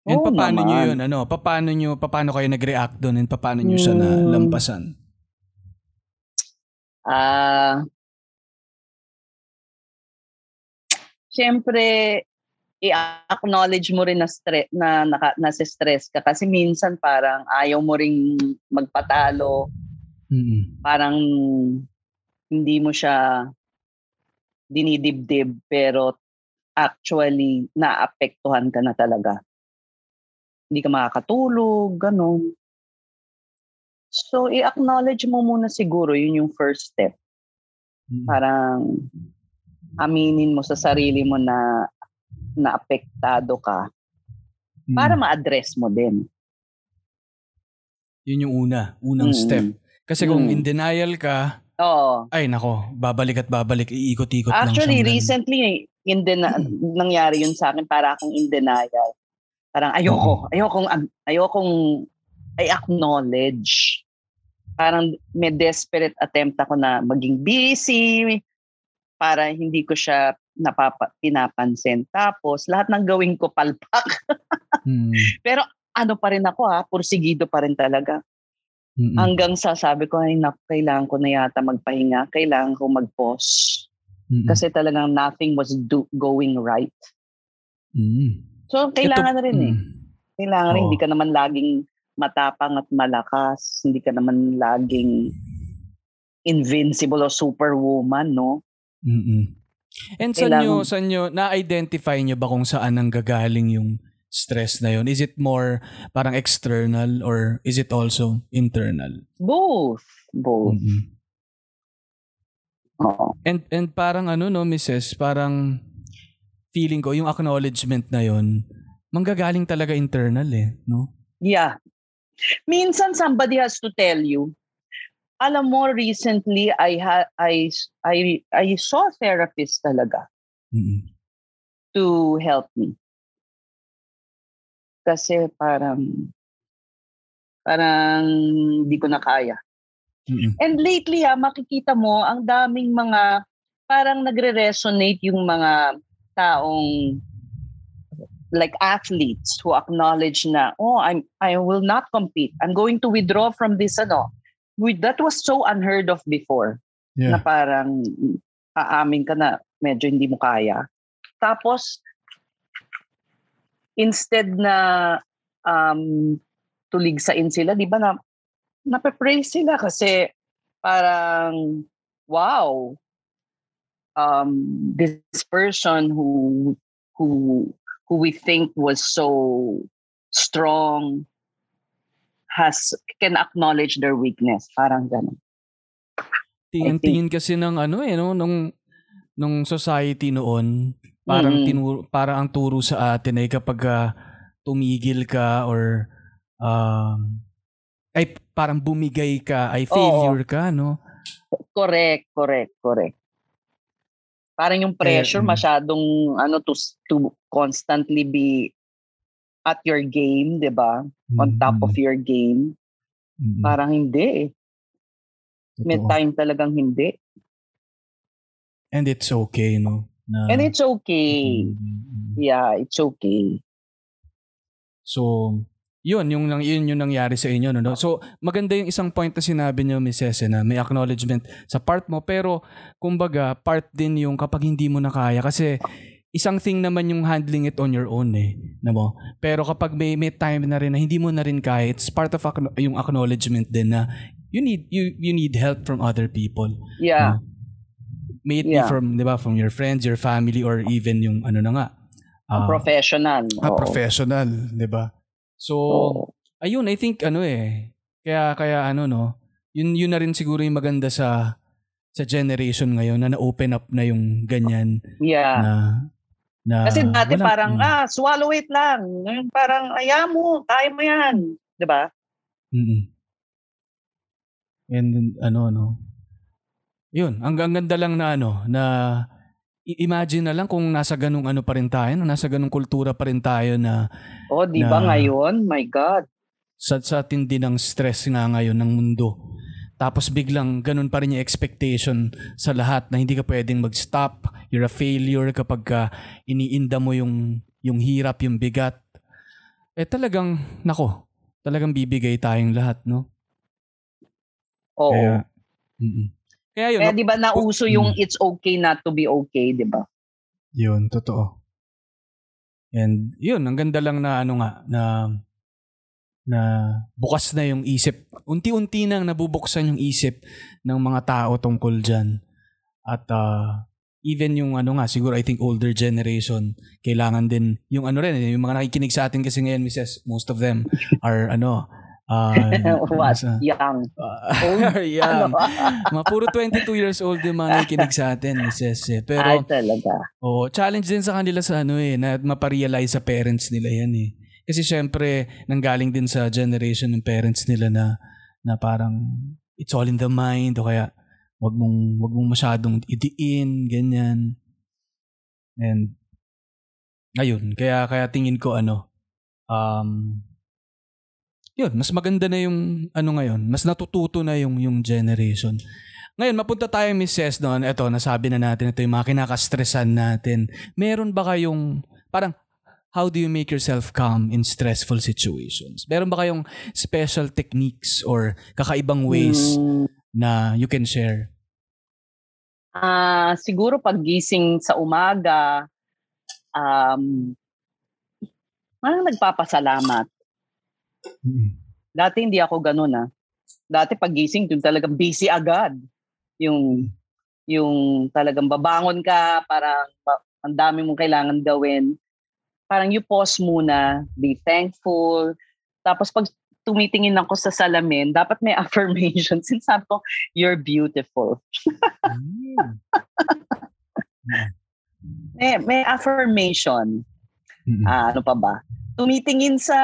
and Oo paano nyo naman. yun? Ano, paano nyo, paano kayo nag-react doon and paano nyo siya Hmm. nalampasan? Ah, Siyempre, i-acknowledge mo rin na stress na naka, nasa stress ka kasi minsan parang ayaw mo ring magpatalo, Mm-mm. parang hindi mo siya dinidibdib pero actually naapektuhan ka na talaga. Hindi ka makakatulog, ganun. So, i-acknowledge mo muna siguro, yun yung first step. Mm-mm. Parang aminin mo sa sarili mo na naapektado ka para Mm. ma-address mo din. Yun yung una, unang Mm. step. Kasi kung Mm. in denial ka, Oo. ay nako, babalik at babalik, iikot-ikot lang Actually, siyang ganun. recently, in dena- nangyari yun sa akin para akong in denial. Parang ayoko, ayokong, ayokong I acknowledge. Parang may desperate attempt ako na maging busy para hindi ko siya napapa, pinapansin. Tapos, lahat ng gawin ko palpak. Mm. Pero ano pa rin ako ha, pursigido pa rin talaga. Mm-mm. Hanggang sa sabi ko, ay naku, kailangan ko na yata magpahinga. Kailangan ko mag-pause. Mm-mm. Kasi talagang nothing was do- going right. Mm. So, kailangan na rin eh. Mm. Kailangan rin, Oo. hindi ka naman laging matapang at malakas. Hindi ka naman laging invincible o superwoman, no? Mm-mm. And saan nyo, saan nyo, na-identify nyo ba kung saan ang gagaling yung stress na yun? Is it more parang external or is it also internal? Both. Both. Mm-mm. Oo. And and parang ano no, Mrs., parang feeling ko yung acknowledgement na yon manggagaling talaga internal eh, no? Yeah. Minsan somebody has to tell you. Alam mo, recently, I, ha- I, I, I saw a therapist talaga. Mm-mm. to help me. Kasi parang parang hindi ko na kaya. Mm-mm. And lately ah, makikita mo ang daming mga parang nagre-resonate yung mga taong like athletes who acknowledge na oh I'm I will not compete. I'm going to withdraw from this ano. With that was so unheard of before Yeah. na parang aamin ka na medyo hindi mo kaya. Tapos, instead na um, tuligsain sila, di ba na nape-praise sila kasi parang, wow, um, this person who who who we think was so strong has can acknowledge their weakness. Parang ganun. Tingin, I think- tingin kasi ng ano eh, no? nung, nung society noon, parang, Mm. tinuro, parang ang turo sa atin ay kapag ah, tumigil ka or um, ay parang bumigay ka, ay failure ka, no? Correct, correct, correct. Parang yung pressure mm. masyadong ano to to constantly be at your game, 'di ba? On top of your game. Mm-mm. Parang hindi eh. May Totoo. time talagang hindi. And it's okay, no? Na, And it's okay. Mm-mm. Yeah, it's okay. So, yun, yung, nang- yun yung nangyari sa inyo. No? no? So, maganda yung isang point na sinabi niyo, Miss Ese, na may acknowledgement sa part mo. Pero, kumbaga, part din yung kapag hindi mo na kaya. Kasi, isang thing naman yung handling it on your own eh. Na mo? Pero kapag may, may time na rin na hindi mo na rin kaya, it's part of yung acknowledgement din na you need you you need help from other people. Yeah. May it be Yeah. from, di ba, from your friends, your family, or even yung ano na nga. A ah, professional. a Oo. professional, di ba? So, Oo. ayun, I think ano eh. Kaya kaya ano no, yun yun na rin siguro yung maganda sa sa generation ngayon na na-open up na yung ganyan Yeah. na na Kasi dati wala- parang, mm, ah, swallow it lang. Ngayon parang, aya mo, kaya mo yan. 'Di ba? mm-mm. And ano no. Yun, ang, ang ganda lang na ano na imagine na lang kung nasa ganung ano pa rin tayo, no? nasa ganung kultura pa rin tayo na Oh, 'di ba ngayon? My God. sa, sa tindi ng stress nga ngayon ng mundo. Tapos biglang ganun pa rin yung expectation sa lahat na hindi ka pwedeng mag-stop. You're a failure kapag ka iniinda mo yung, yung hirap, yung bigat. Eh talagang, nako, talagang bibigay tayong lahat, no? Oo. Kaya, mm Kaya yun, Kaya no? 'di ba nauso yung Mm. it's okay not to be okay, 'di ba? yun, totoo. And yun, ang ganda lang na ano nga, na na bukas na yung isip. Unti-unti nang nabubuksan yung isip ng mga tao tungkol dyan. At ah, even yung ano nga, siguro I think older generation, kailangan din, yung ano rin, yung mga nakikinig sa atin kasi ngayon, Mrs., most of them are ano, uh, What? nasa- Young. are young. Ano? Puro 22 years old yung mga nakikinig sa atin, Mrs. eh. Ay, Pero, talaga. oh, challenge din sa kanila sa ano eh, na maparealize sa parents nila yan eh. Kasi syempre, nanggaling din sa generation ng parents nila na na parang it's all in the mind o kaya wag mong wag mong masyadong idiin, ganyan. And ayun, kaya kaya tingin ko ano um yun, mas maganda na yung ano ngayon, mas natututo na yung yung generation. Ngayon, mapunta tayo, Mrs. noon. Ito, nasabi na natin, ito yung mga kinakastressan natin. Meron ba kayong, parang, how do you make yourself calm in stressful situations? Meron ba kayong special techniques or kakaibang ways Mm, na you can share? Ah, siguro paggising sa umaga, um, parang nagpapasalamat. Dati hindi ako ganun ah. Dati paggising dun talagang busy agad. Yung yung talagang babangon ka, parang ang dami mong kailangan gawin. Parang you pause muna, be thankful. Tapos pag tumitingin ako sa salamin, dapat may affirmation. Sinasabi ko, you're beautiful. Mm. May, may affirmation. Mm-mm. Ah, ano pa ba? Tumitingin sa,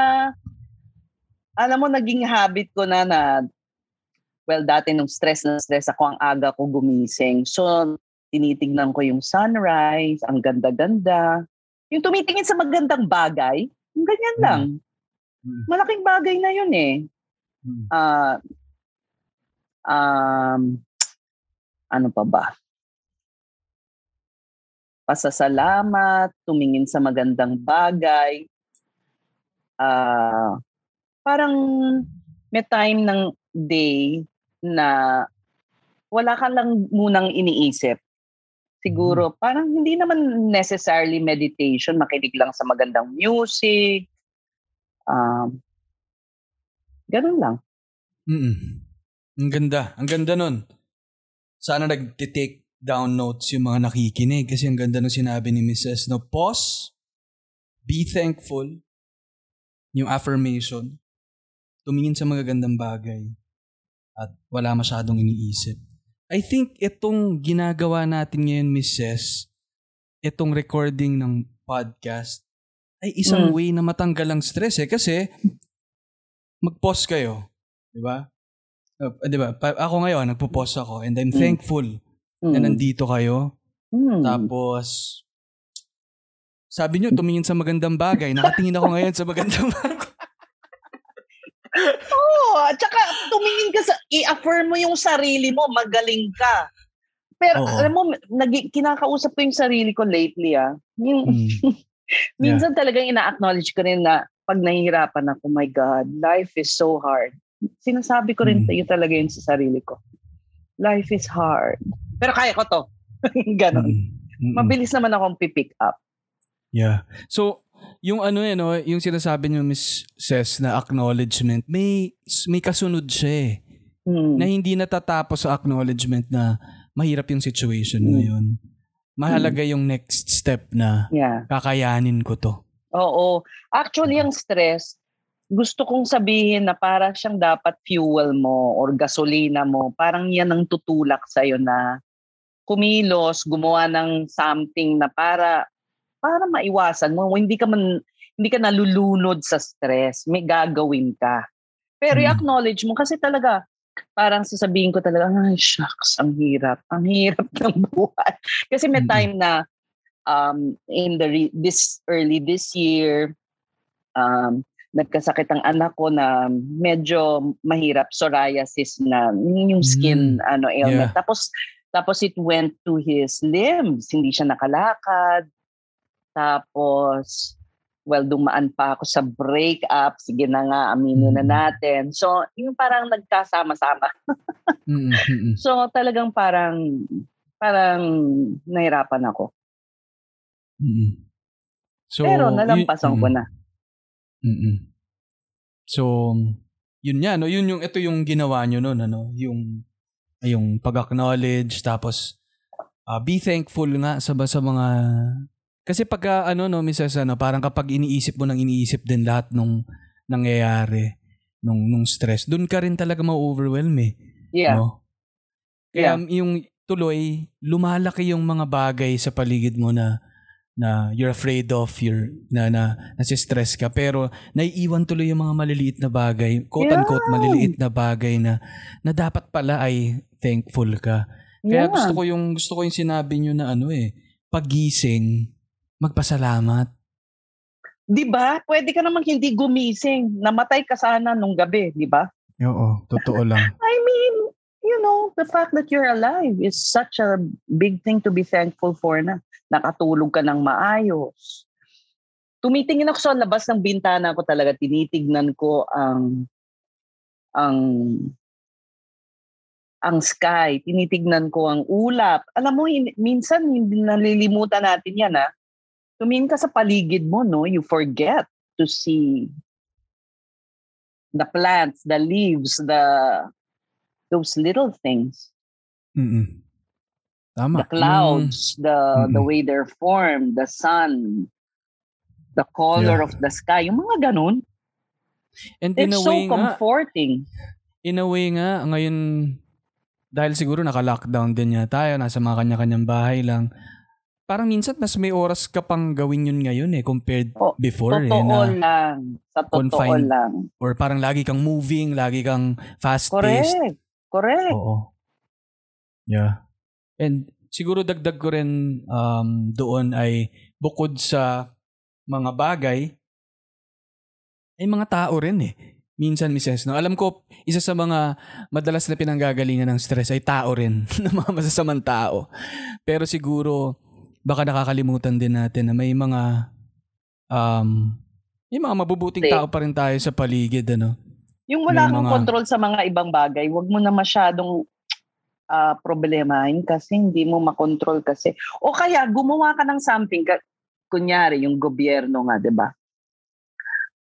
alam mo, naging habit ko na na, well, dati nung stress na stress ako, ang aga ko gumising. So, tinitingnan ko yung sunrise, ang ganda-ganda. Yung tumitingin sa magandang bagay, yung ganyan Mm. lang. Mm. Malaking bagay na yun eh. Mm. Ah, um, ano pa ba? Pasasalamat, tumingin sa magandang bagay. Ah, parang may time ng day na wala ka lang munang iniisip. Siguro, parang hindi naman necessarily meditation, makinig lang sa magandang music. Um, ganun lang. Mm-mm. Ang ganda. Ang ganda nun. Sana nag-take down notes yung mga nakikinig kasi ang ganda nung sinabi ni Mrs. No, pause, be thankful, yung affirmation, tumingin sa magagandang bagay, at wala masyadong iniisip. I think itong ginagawa natin ngayon, Mrs., itong recording ng podcast, ay isang Mm. way na matanggal ang stress eh. Kasi, mag-pause kayo. Di ba? Uh, di ba? Pa- ako ngayon, nagpo-pause ako and I'm Mm. thankful na Mm. nandito kayo. Mm. Tapos, sabi nyo, tumingin sa magandang bagay. Nakatingin ako ngayon sa magandang bagay. Oo, at saka tumingin ka sa, i-affirm mo yung sarili mo, magaling ka. Pero Oo. alam mo, nag, kinakausap ko yung sarili ko lately ah. Yung, Mm. minsan talagang ina-acknowledge ko rin na pag nahihirapan ako, my God, life is so hard. Sinasabi ko rin Mm. tayo talaga yun sa sarili ko. Life is hard. Pero kaya ko to. Ganon. Mm. Mm-mm. Mabilis naman akong pipick up. Yeah. So, yung ano eh, no, yung sinasabi niyo Miss Ses na acknowledgement, may may kasunod siya eh. Hmm. Na hindi natatapos sa acknowledgement na mahirap yung situation Mm. ngayon. Mahalaga yung next step na Yeah. kakayanin ko to. Oo. Actually, ang stress, gusto kong sabihin na para siyang dapat fuel mo or gasolina mo. Parang yan ang tutulak sa'yo na kumilos, gumawa ng something na para para maiwasan mo. Hindi ka man hindi ka nalulunod sa stress. May gagawin ka. Pero Mm. i-acknowledge mo kasi talaga parang sasabihin ko talaga, ay shucks, ang hirap. Ang hirap ng buhay. Kasi may Mm. time na um, in the re- this early this year, um, nagkasakit ang anak ko na medyo mahirap psoriasis na yung skin ano ailment. Yeah. Tapos tapos it went to his limbs, hindi siya nakalakad. Tapos well dumaan pa ako sa breakup, sige na nga aminin na Mm. natin. So yung parang nagkasama-sama. Mm, mm, mm. So talagang parang parang nahirapan ako. Mm. So, Pero yun- nalampasan ko mm. na. Mm-mm. So, yun nga, no? Yun yung, ito yung ginawa nyo nun, ano? Yung, yung pag-acknowledge, tapos, ah, be thankful nga sa, sa mga, kasi pagka, ano, no, Mrs. Ano, parang kapag iniisip mo nang iniisip din lahat nung nangyayari, nung, nung stress, dun ka rin talaga ma-overwhelm eh. Yeah. No? Kaya yung tuloy, lumalaki yung mga bagay sa paligid mo na na you're afraid of, you're, na, na, nasi-stress ka. Pero naiiwan tuloy yung mga maliliit na bagay, quote-unquote Yeah. maliliit na bagay na, na dapat pala ay thankful ka. Kaya Yeah. gusto ko yung gusto ko yung sinabi niyo na ano eh, pagising, magpasalamat. 'Di ba? Pwede ka namang hindi gumising. Namatay ka sana nung gabi, 'di ba? Oo, totoo lang. I mean, you know, the fact that you're alive is such a big thing to be thankful for na. Nakatulog ka ng maayos. Tumitingin ako sa labas ng bintana ko talaga, tinitignan ko ang ang ang sky, tinitignan ko ang ulap. Alam mo, hin- minsan hindi nalilimutan natin yan, ha? Tumingin ka sa paligid mo, no? You forget to see the plants, the leaves, the those little things, Mm-mm. Tama. the clouds, the the Mm-mm. way they're formed, the sun, the color Yeah. of the sky, yung mga ganun. And in It's a so way nga, comforting. in a way nga, ngayon, dahil siguro naka-lockdown din niya tayo, nasa mga kanya-kanyang bahay lang, parang minsan mas may oras ka pang gawin yun ngayon eh, compared Oh, before eh, Totoo na, lang. Sa totoo confined. lang. or parang lagi kang moving, lagi kang fast-paced. Correct. Correct. Oo. Yeah. And siguro dagdag ko rin um, doon ay bukod sa mga bagay, ay mga tao rin eh. Minsan, Mrs. No? Alam ko, isa sa mga madalas na pinanggagalingan ng stress ay tao rin, ng mga masasamang tao. Pero siguro, baka nakakalimutan din natin na may mga um, may mga mabubuting tao pa rin tayo sa paligid, ano? Yung wala May kang mga- control sa mga ibang bagay, wag mo na masyadong ah, problemahin kasi hindi mo makontrol kasi. O kaya gumawa ka ng something, kunyari yung gobyerno nga, 'di ba?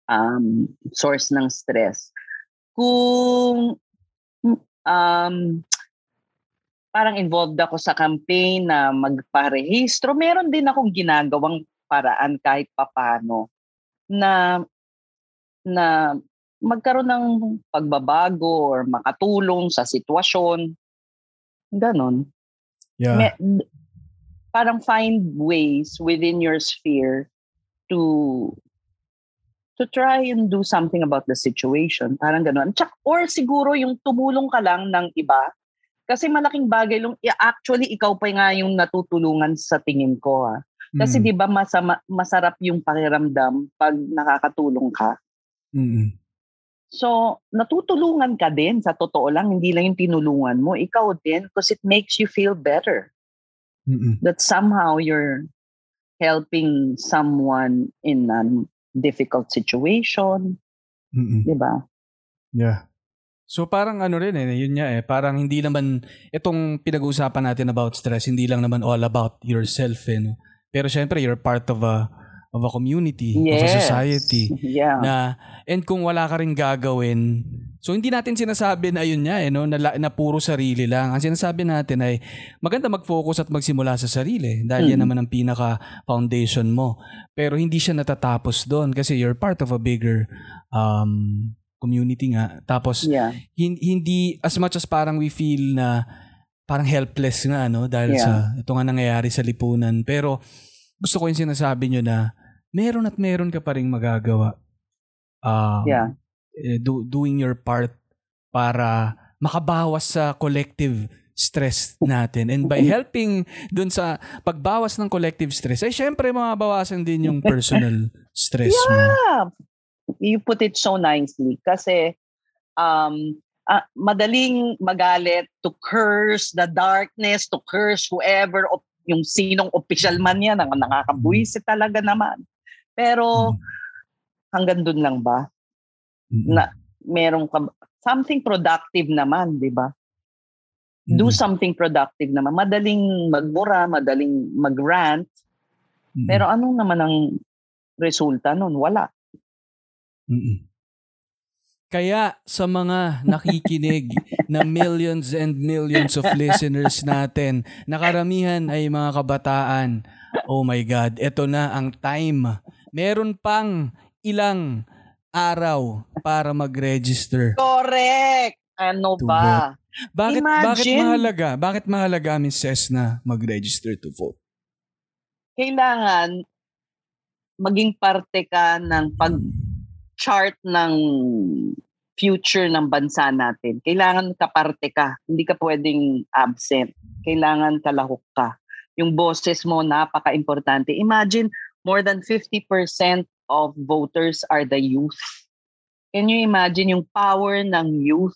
Um, source ng stress. Kung um, parang involved ako sa campaign na magparehistro, meron din akong ginagawang paraan kahit papano na na magkaroon ng pagbabago or makatulong sa sitwasyon. Ganon. Yeah. D- parang find ways within your sphere to to try and do something about the situation. Parang ganon. Or siguro yung tumulong ka lang ng iba. Kasi malaking bagay lang, actually ikaw pa nga yung natutulungan sa tingin ko. Ha. Kasi Mm. di ba masama, masarap yung pakiramdam pag nakakatulong ka. Mm-mm. So, natutulungan ka din sa totoo lang, hindi lang yung tinulungan mo. Ikaw din because it makes you feel better Mm-mm. that somehow you're helping someone in a difficult situation, Mm-mm. di ba? Yeah. So parang ano rin eh, yun nga eh, parang hindi naman, itong pinag-uusapan natin about stress, hindi lang naman all about yourself eh, no? Pero syempre, you're part of a, of a community, of a Yes. society. Yeah. Na, and kung wala ka rin gagawin, so hindi natin sinasabi na yun nga eh, no? na, na puro sarili lang. Ang sinasabi natin ay maganda mag-focus at magsimula sa sarili dahil yan Mm. naman ang pinaka-foundation mo. Pero hindi siya natatapos doon kasi you're part of a bigger um, community nga. Tapos yeah. hin- hindi as much as parang we feel na parang helpless nga no dahil Yeah. sa ito nga nangyayari sa lipunan pero gusto ko yung sinasabi nyo na meron at meron ka pa rin magagawa um, Yeah. eh, do- doing your part para makabawas sa collective stress natin and by helping dun sa pagbawas ng collective stress ay syempre mabawasan din yung personal stress mo Yeah. You put it so nicely kasi um ah, madaling magalit to curse the darkness, to curse whoever op- yung sinong official man yan, ang nakakabuisit talaga naman. Pero hanggang dun lang ba? Na merong ka- something productive naman, 'di ba? Do something productive naman. Madaling magmura, madaling mag-rant, pero anong naman ang resulta nun? Wala. Mm-mm. Kaya sa mga nakikinig na millions and millions of listeners natin, nakaramihan ay mga kabataan. Oh my God, ito na ang time. Meron pang ilang araw para mag-register. Correct! Ano ba? Bakit bakit Imagine. mahalaga? Bakit mahalaga Miss Ses na mag-register to vote? kailangan maging parte ka ng pag-chart ng future ng bansa natin. Kailangan kaparte ka. Hindi ka pwedeng absent. Kailangan kalahok ka. Yung boses mo, napaka-importante. Imagine, more than 50% of voters are the youth. Can you imagine yung power ng youth?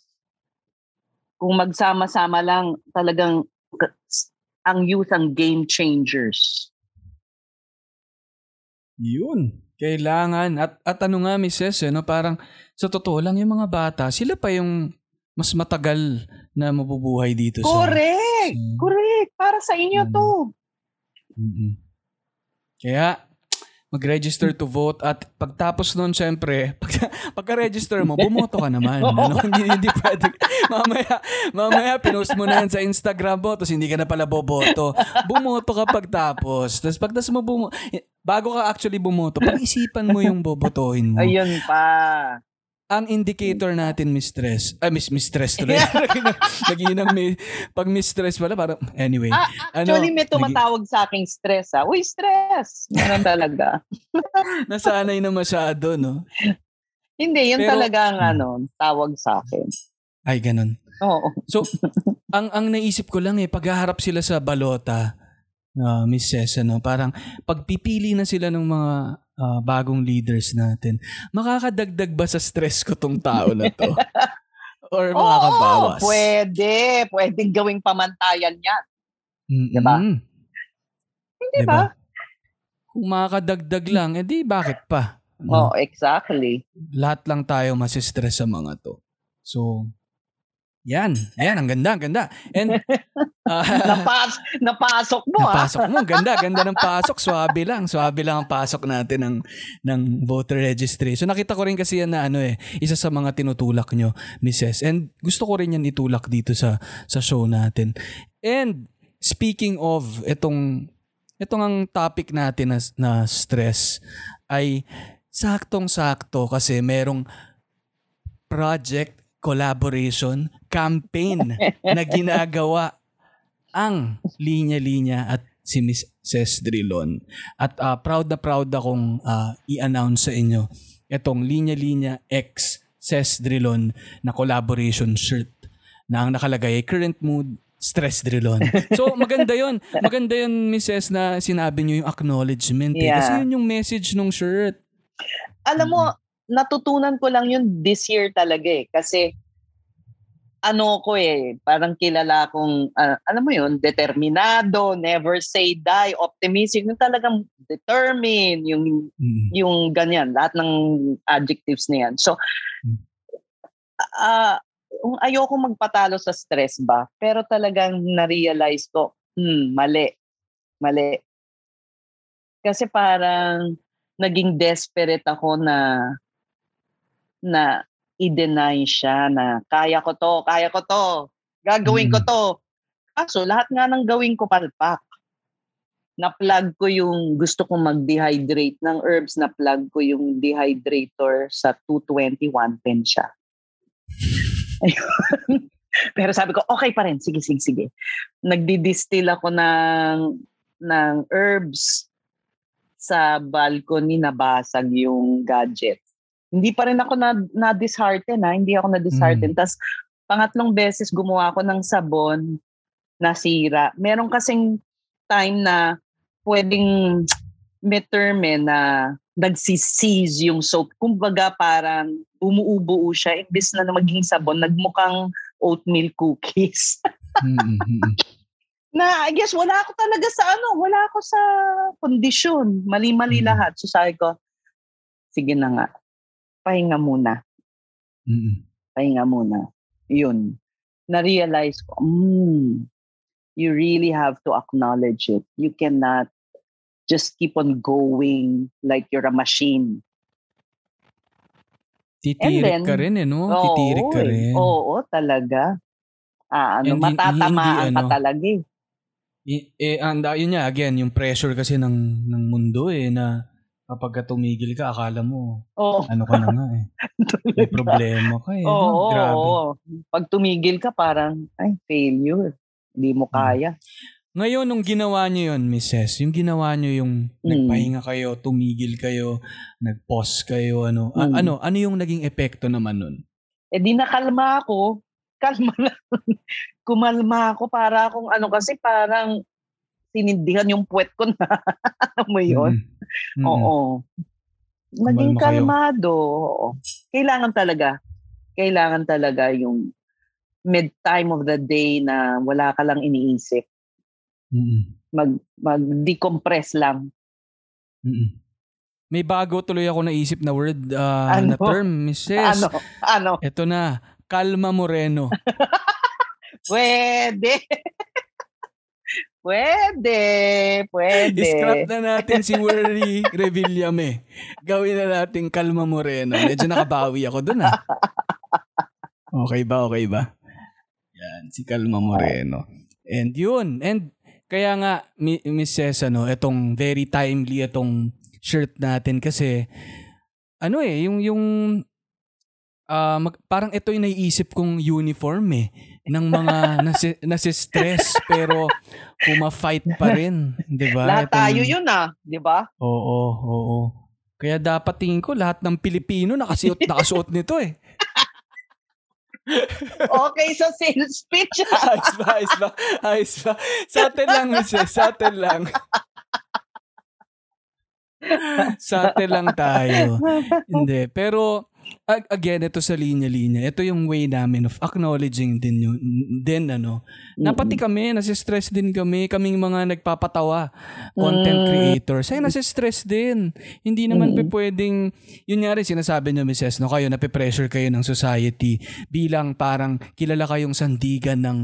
Kung magsama-sama lang, talagang ang youth ang game changers. Yun. Kailangan. At, at ano nga, Mrs., eh, no, parang sa totoo lang yung mga bata, sila pa yung mas matagal na mabubuhay dito. Correct! sa- Correct! Para sa inyo Mm. to. Mm-mm. Kaya, mag-register to vote at pagtapos nun, syempre, pag, pagka-register mo, bumoto ka naman. ano? hindi, hindi pwede. Mamaya, mamaya, pinost mo na yan sa Instagram mo, tapos hindi ka na pala boboto. Bumoto ka pagtapos. Tapos pagtas mo bumo bago ka actually bumoto, pag-isipan mo yung bobotohin mo. Ayun pa. Ang indicator natin, mistress, ay, miss, mistress tuloy. Naginang mi, pag mistress pala, parang, anyway. Ah, Ano, actually, may tumatawag sa aking stress. Ah. Uy, stress! Meron talaga. Nasanay na masyado, no? Hindi, yun Pero- talaga ang Hmm. ano, tawag sa akin. Ay, ganun. Oo. So, ang ang naisip ko lang eh, paghaharap sila sa balota, uh, Miss Cesa, no? parang pagpipili na sila ng mga ah, bagong leaders natin, makakadagdag ba sa stress ko tong tao na to? Or makakabawas? Oo, pwede. Pwedeng gawing pamantayan yan. Mm-mm. Diba? Hindi Diba? ba? Kung makakadagdag lang, edi bakit pa? Oo, exactly. Lahat lang tayo masistress sa mga to. So, yan. Yan, ang ganda, ang ganda. And, ah, Napas, napasok mo, ah. Napasok mo. Ganda, ganda ng pasok. Swabe lang. Swabe lang ang pasok natin ng, ng voter registration. Nakita ko rin kasi yan na ano eh, isa sa mga tinutulak nyo, Mrs. And gusto ko rin yan itulak dito sa, sa show natin. And speaking of itong, itong ang topic natin na, na stress ay saktong-sakto kasi merong project collaboration campaign na ginagawa ang linya-linya at si Miss Ces Drilon. At ah, proud na proud akong ah, i-announce sa inyo itong linya-linya X Ces Drilon na collaboration shirt na ang nakalagay ay current mood stress drilon. So maganda 'yon. Maganda 'yon Mrs. na sinabi niyo yung acknowledgement eh. Yeah. Kasi yun yung message ng shirt. Alam mo, natutunan ko lang yun this year talaga eh. Kasi, ano ko eh, parang kilala kong, ah, alam mo yun, determinado, never say die, optimistic, yung talagang determined, yung Mm. yung ganyan, lahat ng adjectives na yan. So, kung ayoko magpatalo sa stress ba, pero talagang na-realize ko, hmm, mali. Mali. Kasi parang naging desperate ako na na i-deny siya na kaya ko to, kaya ko to, gagawin ko Mm. to. Kaso lahat nga ng gawin ko palpak na-plug ko yung gusto kong mag-dehydrate ng herbs, na-plug ko yung dehydrator sa 220, 110 siya. Ayun. Pero sabi ko, okay pa rin. Sige, sige, sige. Nagdi-distill ako ng, ng herbs sa balcony, nabasag yung gadget. Hindi pa rin ako na, na-dishearten, ha? Hindi ako na-dishearten. Mm. Tapos, pangatlong beses gumawa ako ng sabon, nasira. Meron kasing time na pwedeng midterm eh, na nagsisiz yung soap. Kumbaga parang umuubuo siya. Imbis na maging sabon, nagmukhang oatmeal cookies. Na I guess wala ako talaga sa ano, wala ako sa kondisyon. Mali-mali Mm. lahat. So sabi ko, sige na nga, pahinga muna. Mm, mm. Pahinga muna. Yun. Na-realize ko, mm, you really have to acknowledge it. You cannot just keep on going like you're a machine. Titirik then- ka rin eh, no? Oo, Titirik ka rin. Oo, talaga. Ah, ano, Hindi- matatamaan hindi, ka ano, talaga eh. Eh, and, ah, yun nga, again, yung pressure kasi ng, ng mundo eh, na kapag ka tumigil ka, akala mo, Oo. ano ka na nga eh. May problema ka eh. Oo, Grabe. oo. Pag tumigil ka, parang, ay, failure. Hindi mo Hmm. kaya. Ngayon, nung ginawa nyo yun, Mrs., yung ginawa nyo yung Mm. nagpahinga kayo, tumigil kayo, nag-pause kayo, ano, a- Mm. ano, ano yung naging epekto naman nun? Eh di nakalma ako. Kalma lang. Kumalma ako para akong ano kasi parang sinindihan yung puwet ko na. Alam mo yun? Mm. Mm. Oo. Kayo. kalmado. Oo. Kailangan talaga. Kailangan talaga yung mid-time of the day na wala ka lang iniisip. Mm. Mag, mag-decompress lang. Mm. May bago tuloy ako naisip na word, na Ano? term, Mrs. Ano? Ano? Ito na, Kalma Moreno. Pwede. Pwede. Pwede. I-scrap na natin si Worry Revillame. Gawin na natin Kalma Moreno. Medyo nakabawi ako dun ah. Okay ba? Okay ba? Yan, si Kalma Moreno. And yun. And kaya nga, Mi- Miss Cesa, no, itong very timely itong shirt natin kasi ano eh, yung yung ah, mag- parang ito yung naiisip kong uniform eh ng mga nasi, nasi-stress pero puma-fight pa rin, 'di ba? Lahat Itong- tayo yun ah. Di ba? Oo, oo. Kaya dapat tingin ko lahat ng Pilipino nakasuot nakasuot nito eh. Okay sa sales pitch. Ayos ba, ayos ba, ayos ba. Sa atin lang, misis, sa atin lang. sa atin lang tayo. Hindi. Pero, again, ito sa linya-linya. Ito yung way namin of acknowledging din yun. Din, ano. Na pati kami, nasistress din kami. Kaming mga nagpapatawa. Content Mm. creators. Ay, nasistress din. Hindi naman Mm. pe pwedeng, yun nga rin sinasabi niyo, Mrs. No, kayo, nape-pressure kayo ng society bilang parang kilala kayong sandigan ng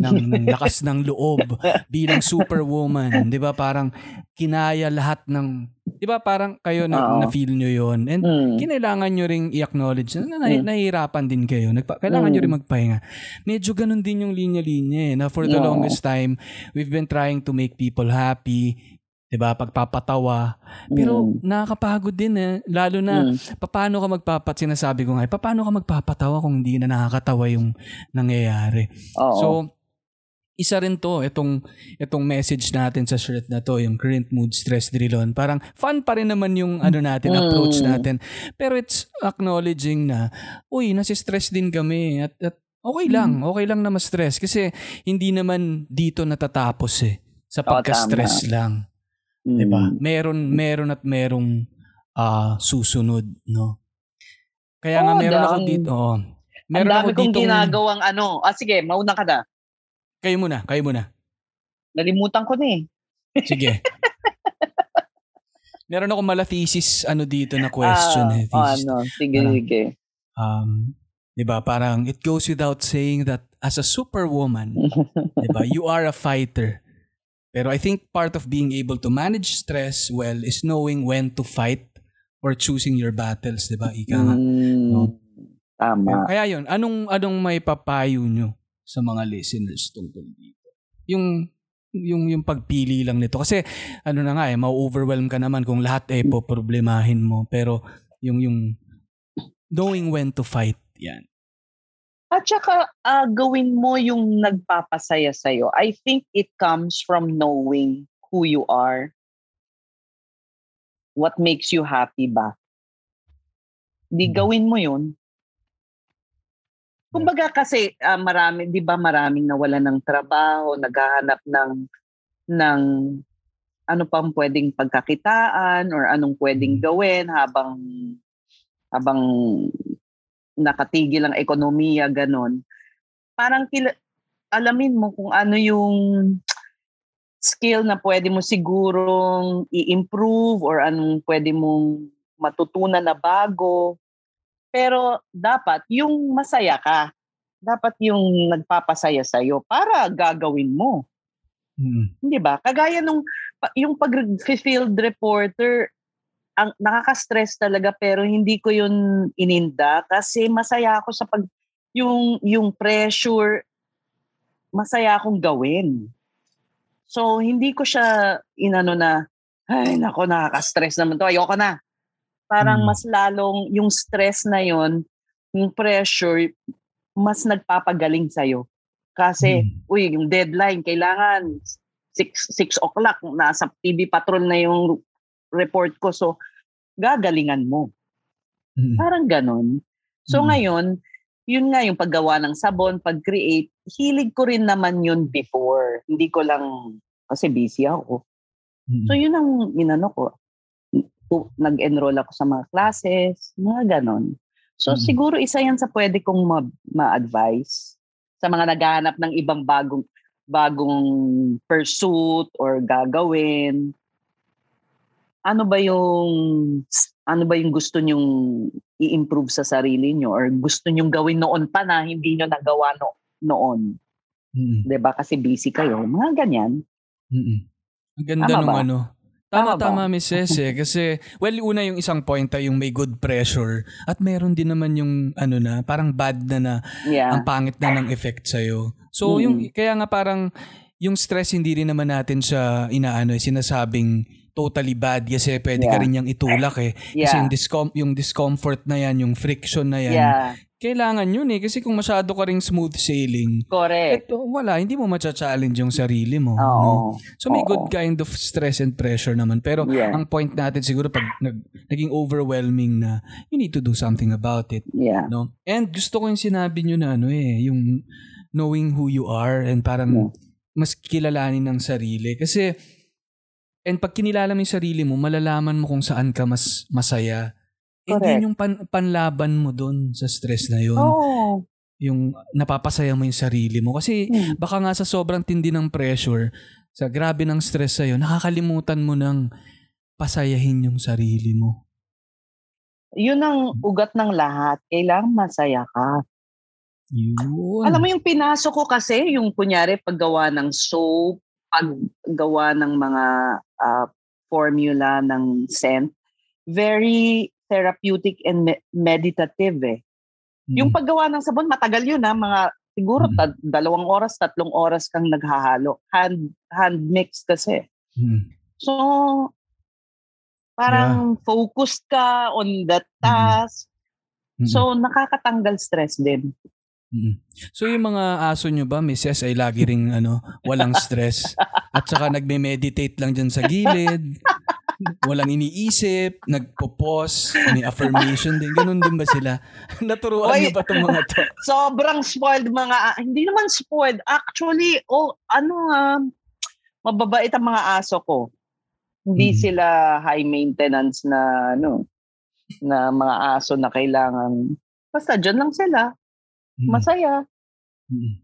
ng, ng lakas ng loob bilang superwoman, 'di ba? Parang kinaya lahat ng 'di ba? Parang kayo na, Oo. na feel niyo 'yon. And Mm. kinailangan nyo ring i-acknowledge na, na Mm. nahihirapan din kayo. Nagpa- kailangan Mm. nyo rin magpahinga. Medyo ganun din yung linya-linya eh, na for the Oo. longest time, we've been trying to make people happy, 'di ba? Pagpapatawa. Pero Mm. nakakapagod din eh. Lalo na Mm. paano ka magpapat sinasabi ko nga, eh, paano ka magpapatawa kung hindi na nakakatawa yung nangyayari. Oo. So, isa rin to, itong, itong message natin sa shirt na to, yung current mood stress drill on. Parang fun pa rin naman yung ano natin, Mm. approach natin. Pero it's acknowledging na, uy, nasi-stress din kami. At, at okay lang, okay lang na ma-stress. Kasi hindi naman dito natatapos eh. Sa pagka-stress lang. Mm. 'di ba? Meron meron at merong ah, susunod, no. Kaya nga meron ako dito. Oh, Ang meron ako dami kong ditong- ginagawang ano. Ah, sige, mauna ka na. Kayo muna, kayo muna. Nalimutan ko na eh. Sige. meron ako mala thesis ano dito na question Ah, eh. oh, Thesis. ano, sige, Parang- sige. Um, 'di ba? Parang it goes without saying that as a superwoman, 'di ba? You are a fighter. Pero I think part of being able to manage stress well is knowing when to fight or choosing your battles, 'di ba? Ika nga. Mm, no? Tama. Kaya yun, anong anong may papayo nyo sa mga listeners tungkol dito? Yung yung yung pagpili lang nito kasi ano na nga eh ma-overwhelm ka naman kung lahat eh po problemahin mo pero yung yung knowing when to fight yan. At saka, ah, gawin mo yung nagpapasaya sa'yo. I think it comes from knowing who you are. What makes you happy ba? Di Hmm. gawin mo yun. Kumbaga kasi ah, marami, 'di ba, maraming nawalan ng trabaho, naghahanap ng ng ano pang pwedeng pagkakitaan or anong pwedeng Mm. gawin habang habang nakatigil ang ekonomiya ganon. Parang kila, alamin mo kung ano yung skill na pwede mo sigurong i-improve or anong pwede mong matutunan na bago. Pero dapat yung masaya ka. Dapat yung nagpapasaya sa'yo para gagawin mo. Mm. Hindi ba? Kagaya nung yung pag-field reporter, ang nakaka-stress talaga pero hindi ko yun ininda kasi masaya ako sa pag yung yung pressure masaya akong gawin. So hindi ko siya inano na ay nako nakaka-stress naman to. Ayoko na. Parang Mm. mas lalong yung stress na yon, yung pressure mas nagpapagaling sa'yo. Kasi Mm. uy, yung deadline, kailangan 6, 6 o'clock, nasa TV Patrol na yung report ko. So, gagalingan mo. Mm. Parang ganon. So Mm. ngayon, yun nga yung paggawa ng sabon, pag-create, hilig ko rin naman yun before. Hindi ko lang, kasi busy ako. Mm. So yun ang inano ko. Nag-enroll ako sa mga classes, mga ganon. So Mm. siguro isa yan sa pwede kong ma- ma-advise sa mga naghahanap ng ibang bagong bagong pursuit or gagawin. Ano ba yung ano ba yung gusto nyong i-improve sa sarili nyo or gusto nyong gawin noon pa na hindi nyo nagawa no, noon? Mm. 'Di ba Kasi busy kayo. Mga ganyan. Mm-mm. Ang ganda ba? ano. Tama, Tama ba? tama, Miss Cece. Kasi, well, una yung isang point ay yung may good pressure. At meron din naman yung, ano na, parang bad na na, Yeah. ang pangit na ng effect sa'yo. So, Mm. yung, kaya nga parang, yung stress hindi rin naman natin siya inaano, eh, sinasabing totally bad kasi pwede ka Yeah. rin niyang itulak eh. Kasi yeah. yung, discom- yung discomfort na yan, yung friction na yan, yeah. Kailangan yun eh. Kasi kung masyado ka ring smooth sailing, Correct. eto, wala, hindi mo macha-challenge yung sarili mo. no? Oo. So may Oo. good kind of stress and pressure naman. Pero Yeah. ang point natin siguro pag nag, naging overwhelming na, you need to do something about it. Yeah. No? And gusto ko yung sinabi nyo na ano eh, yung knowing who you are and parang Yeah. mas kilalanin ng sarili. Kasi, and pag kinilala mo yung sarili mo, malalaman mo kung saan ka mas masaya. And Correct. yun yung pan- panlaban mo dun sa stress na yun. Oo. Yung napapasaya mo yung sarili mo. Kasi Hmm. baka nga sa sobrang tindi ng pressure, sa grabe ng stress sa'yo, nakakalimutan mo ng pasayahin yung sarili mo. Yun ang ugat ng lahat. Kailangan masaya ka. Yun. Alam mo yung pinasok ko kasi, yung kunyari paggawa ng soap, paggawa ng mga ah, formula ng scent, very therapeutic and me- meditative eh. Mm. Yung paggawa ng sabon, matagal yun ha, mga siguro Mm. ta- dalawang oras, tatlong oras kang naghahalo. Hand, hand mix kasi. Mm. So, parang focused ka on that task. Mm. So, nakakatanggal stress din. Mm. So yung mga aso nyo ba, Mrs. ay lagi ring ano, walang stress at saka nagme-meditate lang dyan sa gilid. Walang iniisip, nagpo-pause, may affirmation din. Ganun din ba sila? Naturuan Oy. niyo ba itong mga to? sobrang spoiled mga hindi naman spoiled actually oh ano ah, mababait ang mga aso ko hindi Mhm. sila high maintenance na ano na mga aso na kailangan basta dyan lang sila Mm. masaya Mm.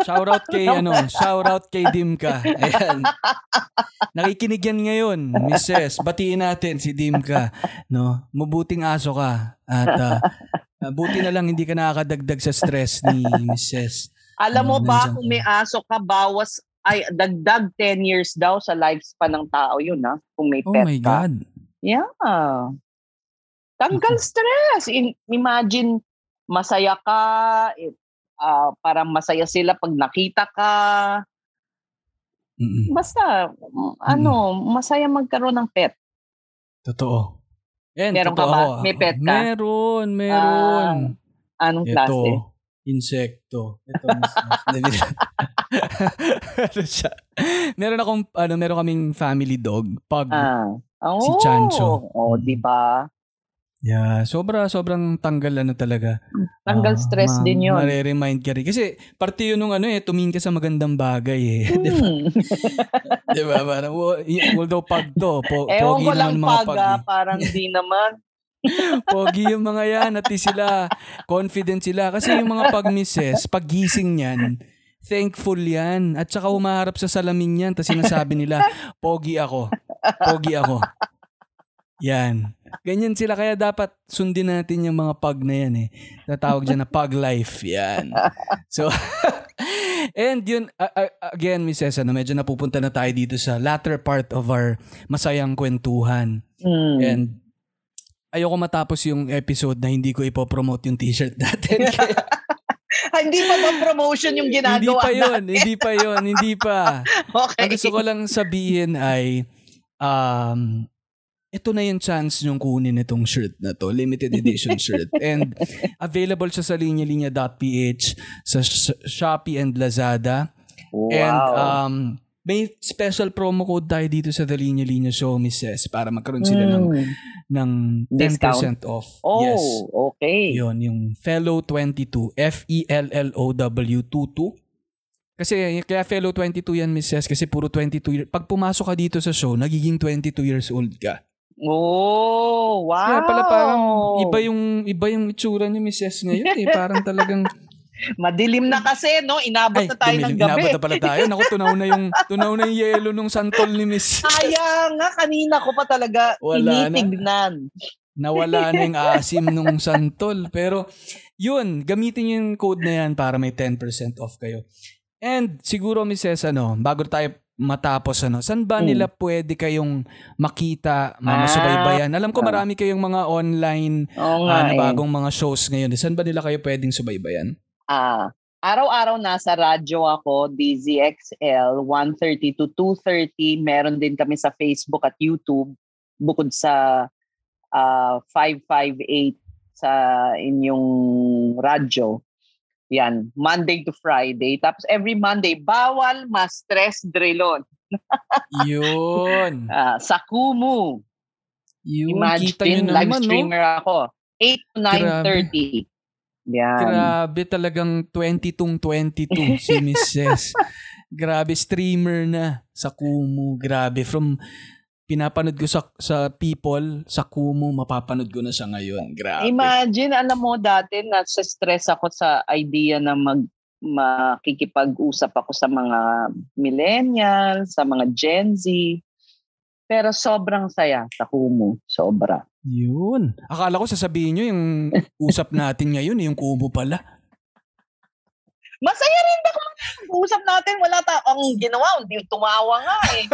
Shout out kay ano, shout out kay Dimka. Ayan. Nakikinig yan ngayon, Mrs. Batiin natin si Dimka, no? Mabuting aso ka at ah, ah, buti na lang hindi ka nakakadagdag sa stress ni Mrs. alam mo Mm, ba kung may aso ka bawas ay dagdag 10 years daw sa lifespan ng tao yun ha kung may Oh pet my ka god. yeah tanggal stress In- imagine masaya ka ah, parang masaya sila pag nakita ka Mm-mm. Basta, ano, masaya magkaroon ng pet. Totoo. And Meron ka totoo ba? ako. May pet ka? Meron, meron. Anong Ito, klase? insekto. Ito, ano siya? Meron akong, ano, meron kaming family dog, pug. Ah. Oh, Si Chancho. Oh, di ba? Yeah, sobra, sobrang tanggal ano talaga. Tanggal Ah, stress ma- din yun. Mare-remind ka rin. Kasi parte yun nung ano eh, tumingin ka sa magandang bagay eh. Di ba? Hmm. Di ba? Parang, although pag to, po, Ewan pogi ko lang mga pag, pag. ah, eh. parang di naman. Pogi yung mga yan. At sila, confident sila. Kasi yung mga pag-misses, pag-gising niyan, thankful yan. At saka humaharap sa salamin yan. Tapos sinasabi nila, pogi ako. Pogi ako. Yan. Ganyan sila. Kaya dapat sundin natin yung mga pag na yan eh. Natawag dyan na pug life. Yan. So, and yun, a- again, Mrs. Ano, medyo napupunta na tayo dito sa latter part of our masayang kwentuhan. Hmm. And ayoko matapos yung episode na hindi ko ipopromote yung t-shirt natin. Kaya, Ah, hindi pa ba promotion yung hindi ginagawa pa yun, natin? hindi pa yun, hindi pa. Okay. Ang gusto ko lang sabihin ay, um, ito na yung chance yung kunin itong shirt na to, limited edition shirt. And available siya sa linya-linya.ph, sa Sh- Shopee and Lazada. wow. And um, may special promo code tayo dito sa The Linya Linya Show, Mrs. Para magkaroon sila ng, Mm. ng 10% off. Oh, Yes. okay. Yun, yung Fellow 22. E F-E-L-L-O-W-22. Kasi kaya Fellow 22 yan, Mrs. Kasi puro 22 years. Pag pumasok ka dito sa show, nagiging 22 years old ka. Oh, wow. Kaya pala parang iba yung iba yung itsura ni Mrs. ngayon eh. Parang talagang Madilim na kasi, no? Inabot na tayo ng dumilim. gabi. Inabot na pala tayo. Naku, tunaw na yung tunaw na yung yelo nung santol ni Miss. Sayang nga, kanina ko pa talaga Wala na. tinitignan. Nawala na yung asim nung santol. Pero yun, gamitin yung code na yan para may 10% off kayo. And siguro Mrs. ano, bago tayo matapos ano, saan ba Hmm. nila pwede kayong makita, Ah. mamasubaybayan? Alam ko marami kayong mga online ah, nga na eh. bagong mga shows ngayon. Saan ba nila kayo pwedeng subaybayan? Ah, araw-araw nasa radyo ako, DZXL, 1.30 to 2.30. Meron din kami sa Facebook at YouTube, bukod sa ah, 558 sa inyong radyo. Yan, Monday to Friday. Tapos every Monday, bawal ma-stress drillon. Yun. Ah, sa Kumu. Yun. Kita nyo Imagine, live naman, no? streamer ako. 8 to 9.30. Yan. Grabe talagang 22 22 si Mrs. Grabe streamer na sa Kumu. Grabe from pinapanood ko sa sa people sa Kumu mapapanood ko na siya ngayon. Grabe. Imagine, alam mo dati, nasa stress ako sa idea na mag makikipag-usap ako sa mga millennials, sa mga Gen Z. Pero sobrang saya sa Kumu. Sobra. Yun. Akala ko sasabihin nyo yung usap natin ngayon, yung Kumu pala. Masaya rin ba usap natin? Wala ta ang ginawa. Hindi tumawa nga eh.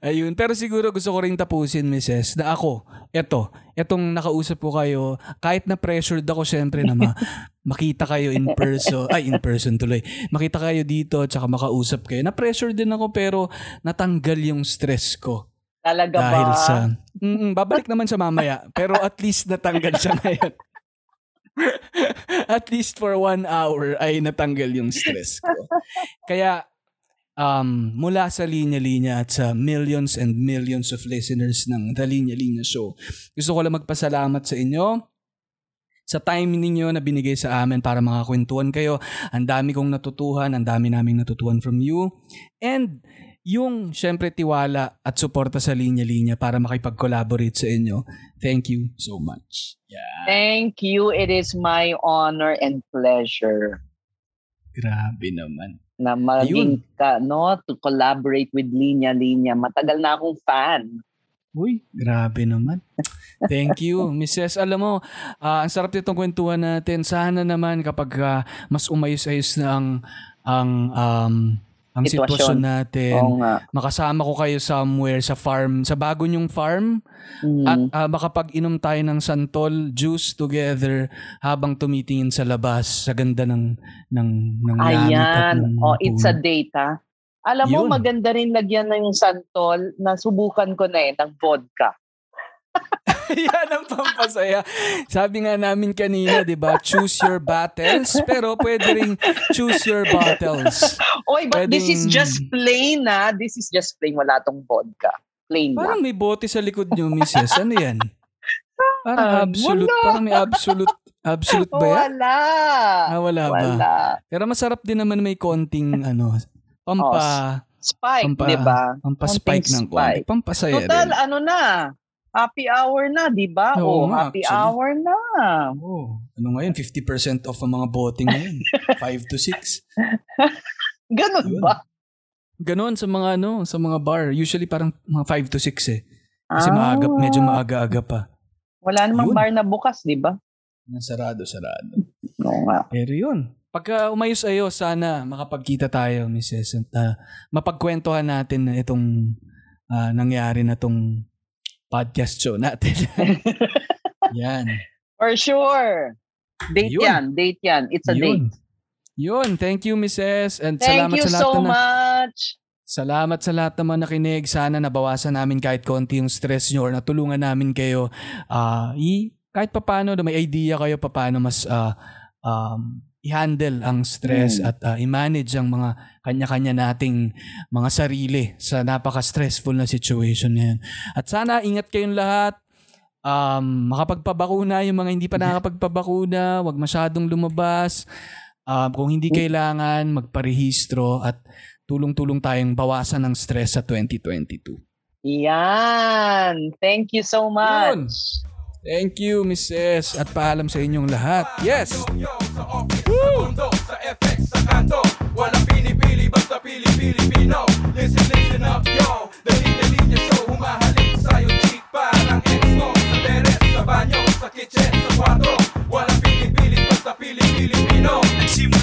Ayun. Pero siguro gusto ko rin tapusin, Mrs. Na ako, eto, etong nakausap ko kayo, kahit na pressured ako syempre na ma- makita kayo in person, ay in person tuloy, makita kayo dito at saka makausap kayo. Na-pressure din ako pero natanggal yung stress ko. Talaga dahil ba? sa, Mm, babalik naman siya mamaya. Pero at least natanggal siya ngayon. at least for one hour ay natanggal yung stress ko. Kaya um, mula sa Linya Linya at sa millions and millions of listeners ng The Linya Linya Show, gusto ko lang magpasalamat sa inyo sa time ninyo na binigay sa amin para makakwentuhan kayo. Ang dami kong natutuhan, ang dami naming natutuhan from you. And yung syempre tiwala at suporta sa linya-linya para makipag-collaborate sa inyo. Thank you so much. Yeah, Thank you. It is my honor and pleasure grabe naman. na maging ka, no, to collaborate with Linya Linya. Matagal na akong fan. Uy, grabe naman. Thank you, Mrs. Alam mo, ah, ang sarap nitong kwentuhan natin. Sana naman kapag ah, mas umayos-ayos na ang ang um, ang Sitwasyon. sitwasyon natin. Oo nga. Makasama ko kayo somewhere sa farm, sa bago nyong farm Mm. at ah, makapag-inom tayo ng santol juice together habang tumitingin sa labas sa ganda ng ng ng Ayan. Oh, it's a date, ha? Alam mo, Yun. maganda rin lagyan ng santol. Nasubukan ko na eh, ng vodka. Yan ang pampasaya. Sabi nga namin kanina, 'di ba? Choose your battles, pero pwede ring choose your bottles. Oy, but this is Pwedeng- just plain, na. This is just plain. Wala tong vodka. Plain Parang lang. may bote sa likod niyo, Mrs. Ano 'yan? Parang Ah, absolute, wala. parang may absolute absolute ba 'yan? Wala. Ah, wala ba? Wala. Pero masarap din naman may konting ano, pampa Spike, Pampa- di ba? pampaspike ng konti. Pampasaya Total, rin. ano na? Happy hour na, di ba? Oo oh, nga, happy actually. hour na. Oh, ano ngayon? 50% off ang mga bote ngayon. 5 to 6. Ganun Yun. ba? Ganon sa mga ano, sa mga bar. Usually parang mga 5 to 6 eh. Kasi Ah. maaga, medyo maaga-aga pa. Wala namang Yun. bar na bukas, di ba? Nasarado, sarado. Oo nga. Pero yun. Pagka umayos ayo, sana makapagkita tayo, Mrs. At ah, mapagkwentuhan natin na itong ah, nangyari na itong podcast show natin. yan. For sure. Date Yun. yan, date yan. It's a Yun. date. Yun. Thank you, Mrs. And Thank salamat you sa lahat so na much. Salamat sa lahat mga nakinig. Sana nabawasan namin kahit konti yung stress nyo or natulungan namin kayo. ah i, kahit papano may idea kayo paano mas ah, um, i-handle ang stress Mm. at ah, i-manage ang mga kanya-kanya nating mga sarili sa napaka-stressful na situation ngayon. At sana ingat kayong lahat. Um, makapagpabakuna yung mga hindi pa nakapagpabakuna, wag masyadong lumabas. Um, kung hindi kailangan, magparehistro at tulong-tulong tayong bawasan ng stress sa 2022. Yan. Thank you so Yun. Thank you, Mrs. At paalam sa inyong lahat. Yes! Woo! Sa FX, sa kanto, walang pinipili, basta pili-Pilipino. Listen, listen up, yo. Dali-dali niya show, humahalik sa'yo, chick, parang ex mo. Sa teres, sa banyo, sa kitchen, sa kwarto. Walang pinipili, basta pili-Pilipino. Nagsimula